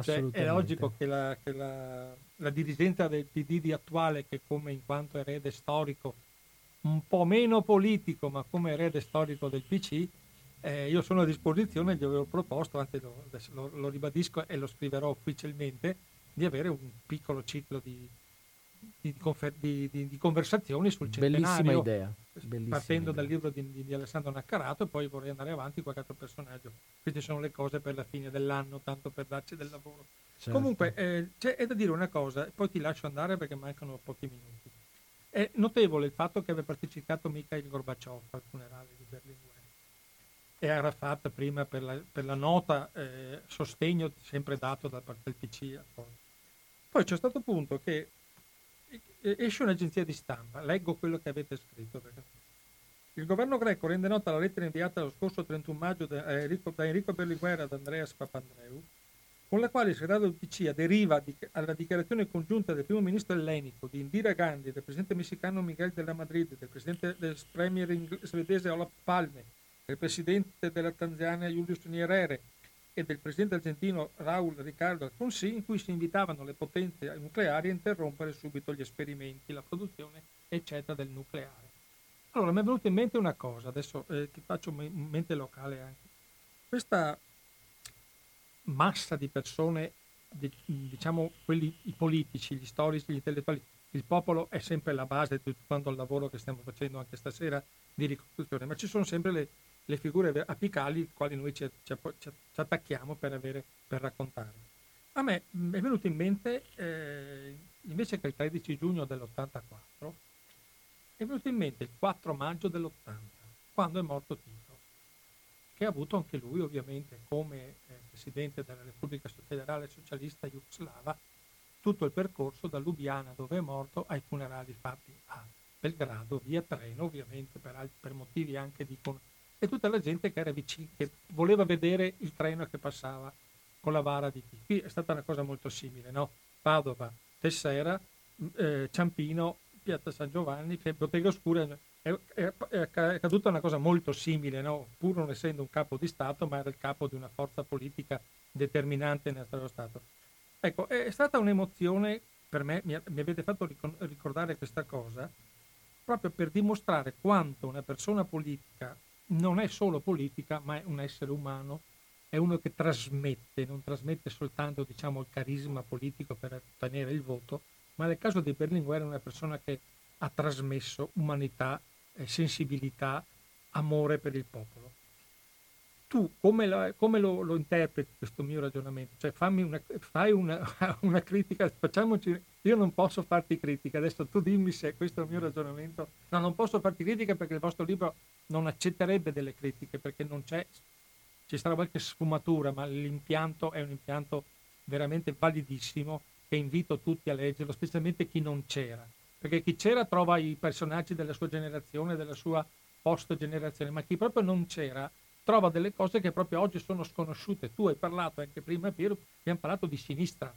cioè, è logico che, la, che la, la, dirigenza del PD di attuale, che come in quanto erede storico, un po' meno politico, ma come erede storico del PC, eh, io sono a disposizione, gli avevo proposto, anzi lo, lo, lo, ribadisco e lo scriverò ufficialmente, di avere un piccolo ciclo di, di, di, di conversazioni sul. Bellissima idea. Bellissima partendo idea. dal libro di, di, Alessandro Naccarato e poi vorrei andare avanti qualche altro personaggio. Queste sono le cose per la fine dell'anno, tanto per darci del lavoro. Certo. Comunque eh, è da dire una cosa, poi ti lascio andare perché mancano pochi minuti. È notevole il fatto che abbia partecipato Mikhail Gorbaciov al funerale di Berlinguer e Arafat prima per la, per la nota eh, sostegno sempre dato da parte del PC. Poi c'è stato punto che esce un'agenzia di stampa, leggo quello che avete scritto. Il governo greco rende nota la lettera inviata lo scorso 31 maggio da Enrico, da Enrico Berlinguer ad Andreas Papandreou, con la quale il segretario del PC aderiva alla dichiarazione congiunta del primo ministro ellenico, di Indira Gandhi, del presidente messicano Miguel de la Madrid, del presidente del premier svedese Olaf Palme, del presidente della Tanzania Julius Nyerere e del presidente argentino Raul Ricardo Alfonsín, in cui si invitavano le potenze nucleari a interrompere subito gli esperimenti, la produzione eccetera del nucleare. Allora mi è venuta in mente una cosa, adesso eh, ti faccio mente locale anche. Questa massa di persone, diciamo quelli i politici, gli storici, gli intellettuali, il popolo è sempre la base di tutto il lavoro che stiamo facendo anche stasera di ricostruzione, ma ci sono sempre le, le figure apicali quali noi ci, ci, ci, attacchiamo per, avere, per raccontare. A me è venuto in mente, eh, invece che il 13 giugno dell'84, è venuto in mente il 4 maggio dell'80, quando è morto Tito che ha avuto anche lui ovviamente come eh, Presidente della Repubblica Federale Socialista Jugoslava tutto il percorso da Lubiana dove è morto ai funerali fatti a Belgrado via treno ovviamente per, per motivi anche di e tutta la gente che era vicina che voleva vedere il treno che passava con la vara di T. Qui è stata una cosa molto simile, no? Padova, Tessera, eh, Ciampino, Piazza San Giovanni, Bottega Oscura è, è, è accaduta una cosa molto simile, no? pur non essendo un capo di Stato, ma era il capo di una forza politica determinante nel nostro Stato. Ecco, è stata un'emozione, per me, mi, mi avete fatto ricordare questa cosa, proprio per dimostrare quanto una persona politica non è solo politica, ma è un essere umano, è uno che trasmette, non trasmette soltanto diciamo, il carisma politico per ottenere il voto, ma nel caso di Berlinguer è una persona che ha trasmesso umanità eh, sensibilità, amore per il popolo. Tu come, la, come lo, lo, interpreti questo mio ragionamento? Cioè fammi una, fai una, una, critica, facciamoci, io non posso farti critica, adesso tu dimmi se questo è il mio ragionamento. No, non posso farti critica perché il vostro libro non accetterebbe delle critiche, perché non c'è, ci sarà qualche sfumatura, ma l'impianto è un impianto veramente validissimo che invito tutti a leggerlo, specialmente chi non c'era perché chi c'era trova i personaggi della sua generazione, della sua post generazione, ma chi proprio non c'era trova delle cose che proprio oggi sono sconosciute. Tu hai parlato anche prima, Piero, abbiamo parlato di sinistra,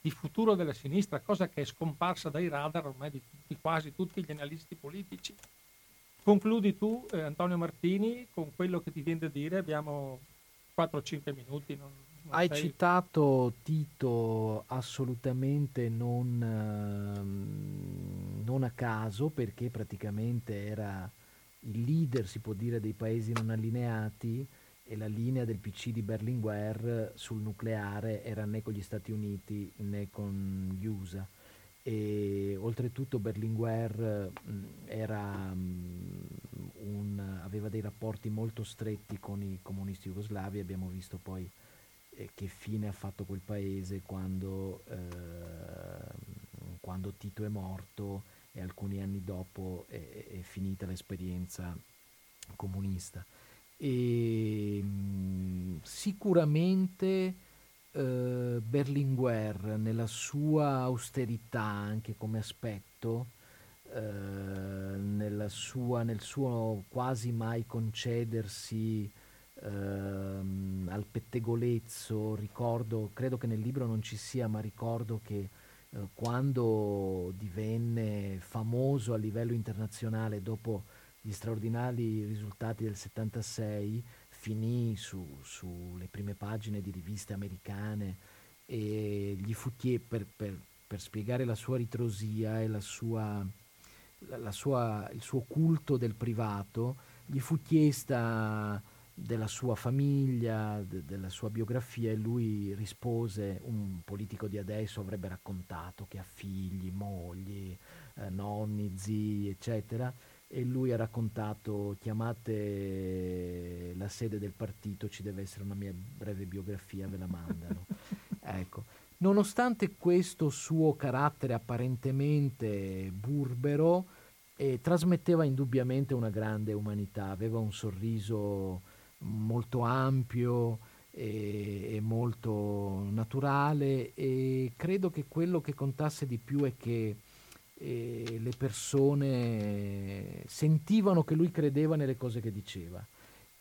di futuro della sinistra, cosa che è scomparsa dai radar ormai di, di quasi tutti gli analisti politici. Concludi tu, eh, Antonio Martini, con quello che ti viene da dire, abbiamo 4-5 minuti. Non, hai sei... citato Tito assolutamente non, ehm, non, a caso perché praticamente era il leader, si può dire, dei paesi non allineati e la linea del PC di Berlinguer sul nucleare era né con gli Stati Uniti né con gli USA. E oltretutto Berlinguer era, un, aveva dei rapporti molto stretti con i comunisti jugoslavi, abbiamo visto poi eh, che fine ha fatto quel paese quando, eh, quando Tito è morto e alcuni anni dopo è, è finita l'esperienza comunista. E, mm, sicuramente eh, Berlinguer nella sua austerità anche come aspetto, eh, sua, nel suo quasi mai concedersi ehm, al pettegolezzo, ricordo, credo che nel libro non ci sia, ma ricordo che eh, quando divenne famoso a livello internazionale dopo gli straordinari risultati del 76, finì su, sulle prime pagine di riviste americane e gli fu chiesto per, per, per, spiegare la sua ritrosia e la sua, la, la sua, il suo culto del privato, gli fu chiesta della sua famiglia, de- della sua biografia e lui rispose, un politico di adesso avrebbe raccontato che ha figli, mogli, eh, nonni, zii, eccetera, e lui ha raccontato chiamate la sede del partito, ci deve essere una mia breve biografia, ve la mandano. ecco. Nonostante questo suo carattere apparentemente burbero, eh, trasmetteva indubbiamente una grande umanità, aveva un sorriso molto ampio e, e, molto naturale e credo che quello che contasse di più è che eh, le persone sentivano che lui credeva nelle cose che diceva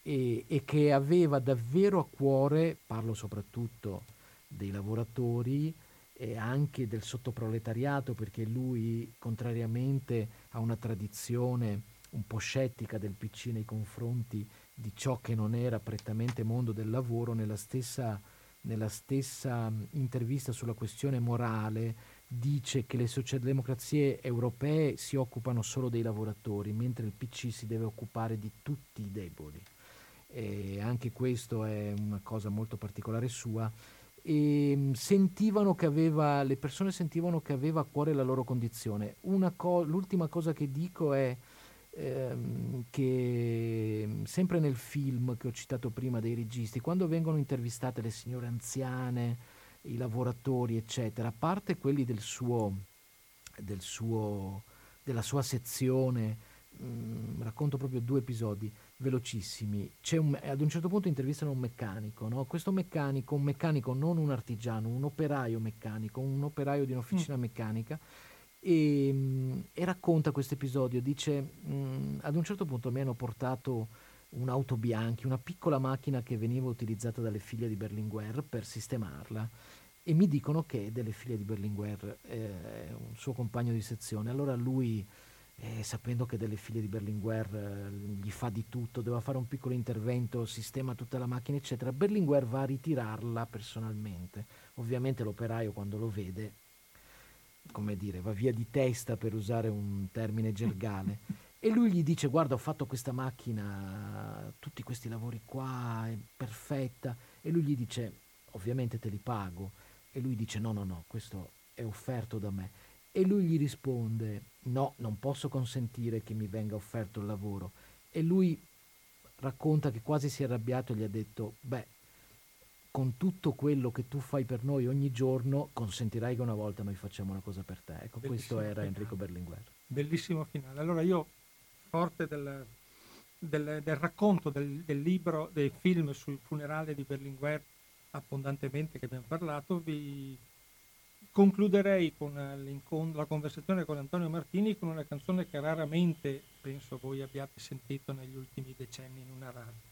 e, e, che aveva davvero a cuore, parlo soprattutto dei lavoratori e anche del sottoproletariato perché lui, contrariamente a una tradizione un po' scettica del PC nei confronti di ciò che non era prettamente mondo del lavoro, nella stessa, nella stessa intervista sulla questione morale dice che le socialdemocrazie europee si occupano solo dei lavoratori, mentre il PC si deve occupare di tutti i deboli. E anche questo è una cosa molto particolare sua. E sentivano che aveva, le persone sentivano che aveva a cuore la loro condizione. Co- l'ultima cosa che dico è ehm, che sempre nel film che ho citato prima dei registi, quando vengono intervistate le signore anziane, i lavoratori, eccetera, a parte quelli del suo, del suo, della sua sezione, mh, mm, racconto proprio due episodi velocissimi. Un, ad un certo punto intervistano un meccanico, no? questo meccanico, un meccanico non un artigiano, un operaio meccanico, un operaio di un'officina mm. meccanica, e, mm, e, racconta questo episodio, dice, mh, ad un certo punto mi hanno portato un'auto bianchi, una piccola macchina che veniva utilizzata dalle figlie di Berlinguer per sistemarla e mi dicono che è delle figlie di Berlinguer è un suo compagno di sezione. Allora lui, eh, sapendo che delle figlie di Berlinguer eh, gli fa di tutto, deve fare un piccolo intervento, sistema tutta la macchina, eccetera, Berlinguer va a ritirarla personalmente. Ovviamente l'operaio quando lo vede, come dire, va via di testa per usare un termine gergale. E lui gli dice: Guarda, ho fatto questa macchina, tutti questi lavori qua, è perfetta. E lui gli dice: Ovviamente te li pago. E lui dice: No, no, no, questo è offerto da me. E lui gli risponde: No, non posso consentire che mi venga offerto il lavoro. E lui racconta che quasi si è arrabbiato e gli ha detto: Beh, con tutto quello che tu fai per noi ogni giorno, consentirai che una volta noi facciamo una cosa per te. Ecco, Bellissimo questo era finale. Enrico Berlinguer. Bellissimo finale. Allora io forte del, del, del racconto del, del, libro, del film sul funerale di Berlinguer, abbondantemente che abbiamo parlato, vi concluderei con la conversazione con Antonio Martini con una canzone che raramente penso voi abbiate sentito negli ultimi decenni in una radio.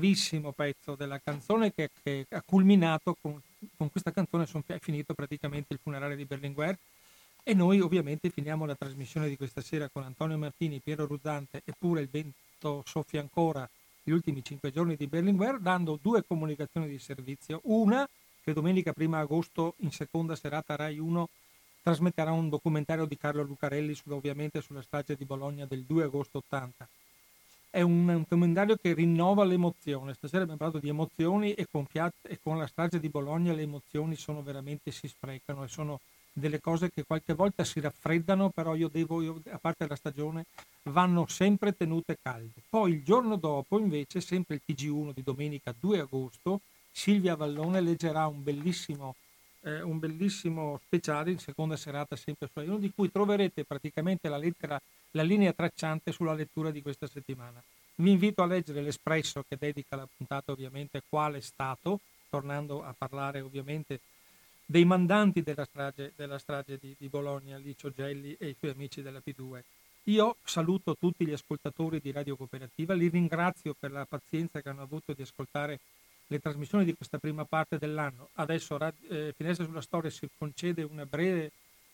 Brevissimo pezzo della canzone che, che ha culminato con, con, questa canzone, son, è finito praticamente il funerale di Berlinguer e noi ovviamente finiamo la trasmissione di questa sera con Antonio Martini, Piero Ruzzante eppure il vento soffia ancora gli ultimi cinque giorni di Berlinguer dando due comunicazioni di servizio. Una che domenica 1 agosto in seconda serata Rai 1 trasmetterà un documentario di Carlo Lucarelli su, ovviamente sulla strage di Bologna del 2 agosto 80 è un, un documentario che rinnova l'emozione. Stasera abbiamo parlato di emozioni e con, Fiat, e con la strage di Bologna le emozioni sono veramente, si sprecano e sono delle cose che qualche volta si raffreddano, però io devo, io, a parte la stagione, vanno sempre tenute calde. Poi il giorno dopo, invece, sempre il TG1 di domenica 2 agosto, Silvia Vallone leggerà un bellissimo, eh, un bellissimo speciale in seconda serata sempre su Rai di cui troverete praticamente la lettera la linea tracciante sulla lettura di questa settimana. Vi invito a leggere l'Espresso che dedica la puntata ovviamente quale Stato, tornando a parlare ovviamente dei mandanti della strage, della strage di, di, Bologna, Licio Gelli e i suoi amici della P2. Io saluto tutti gli ascoltatori di Radio Cooperativa, li ringrazio per la pazienza che hanno avuto di ascoltare le trasmissioni di questa prima parte dell'anno. Adesso eh, Finestra sulla Storia si concede una breve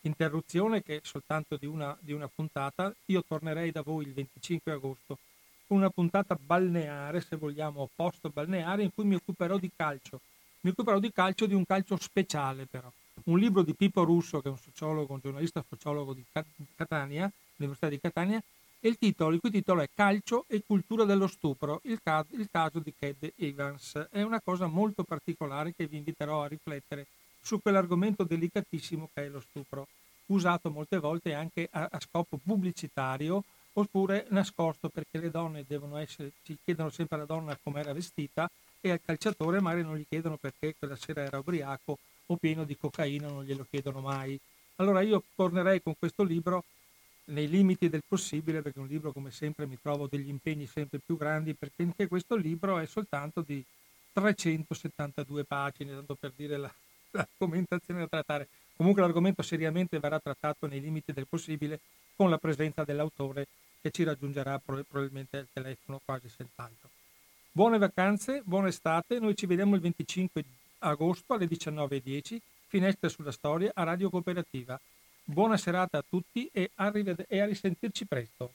interruzione che è soltanto di una, di una puntata. Io tornerei da voi il 25 agosto con una puntata balneare, se vogliamo, post balneare, in cui mi occuperò di calcio. Mi occuperò di calcio, di un calcio speciale però. Un libro di Pippo Russo, che è un sociologo, un giornalista sociologo di Catania, Università di Catania, e il titolo, il cui titolo è Calcio e cultura dello stupro, il caso, il caso di Ked Evans. È una cosa molto particolare che vi inviterò a riflettere su quell'argomento delicatissimo che è lo stupro, usato molte volte anche a, a scopo pubblicitario oppure nascosto perché le donne devono essere, ci chiedono sempre alla donna come era vestita e al calciatore magari non gli chiedono perché quella sera era ubriaco o pieno di cocaina, non glielo chiedono mai. Allora io tornerei con questo libro nei limiti del possibile, perché un libro come sempre mi trovo degli impegni sempre più grandi, perché anche questo libro è soltanto di 372 pagine, tanto per dire la, l'argomentazione da trattare. Comunque l'argomento seriamente verrà trattato nei limiti del possibile con la presenza dell'autore che ci raggiungerà probabilmente al telefono quasi senz'altro. Buone vacanze, buona estate, noi ci vediamo il 25 agosto alle 19.10, Finestre sulla storia a Radio Cooperativa. Buona serata a tutti e, arrived- e a risentirci presto.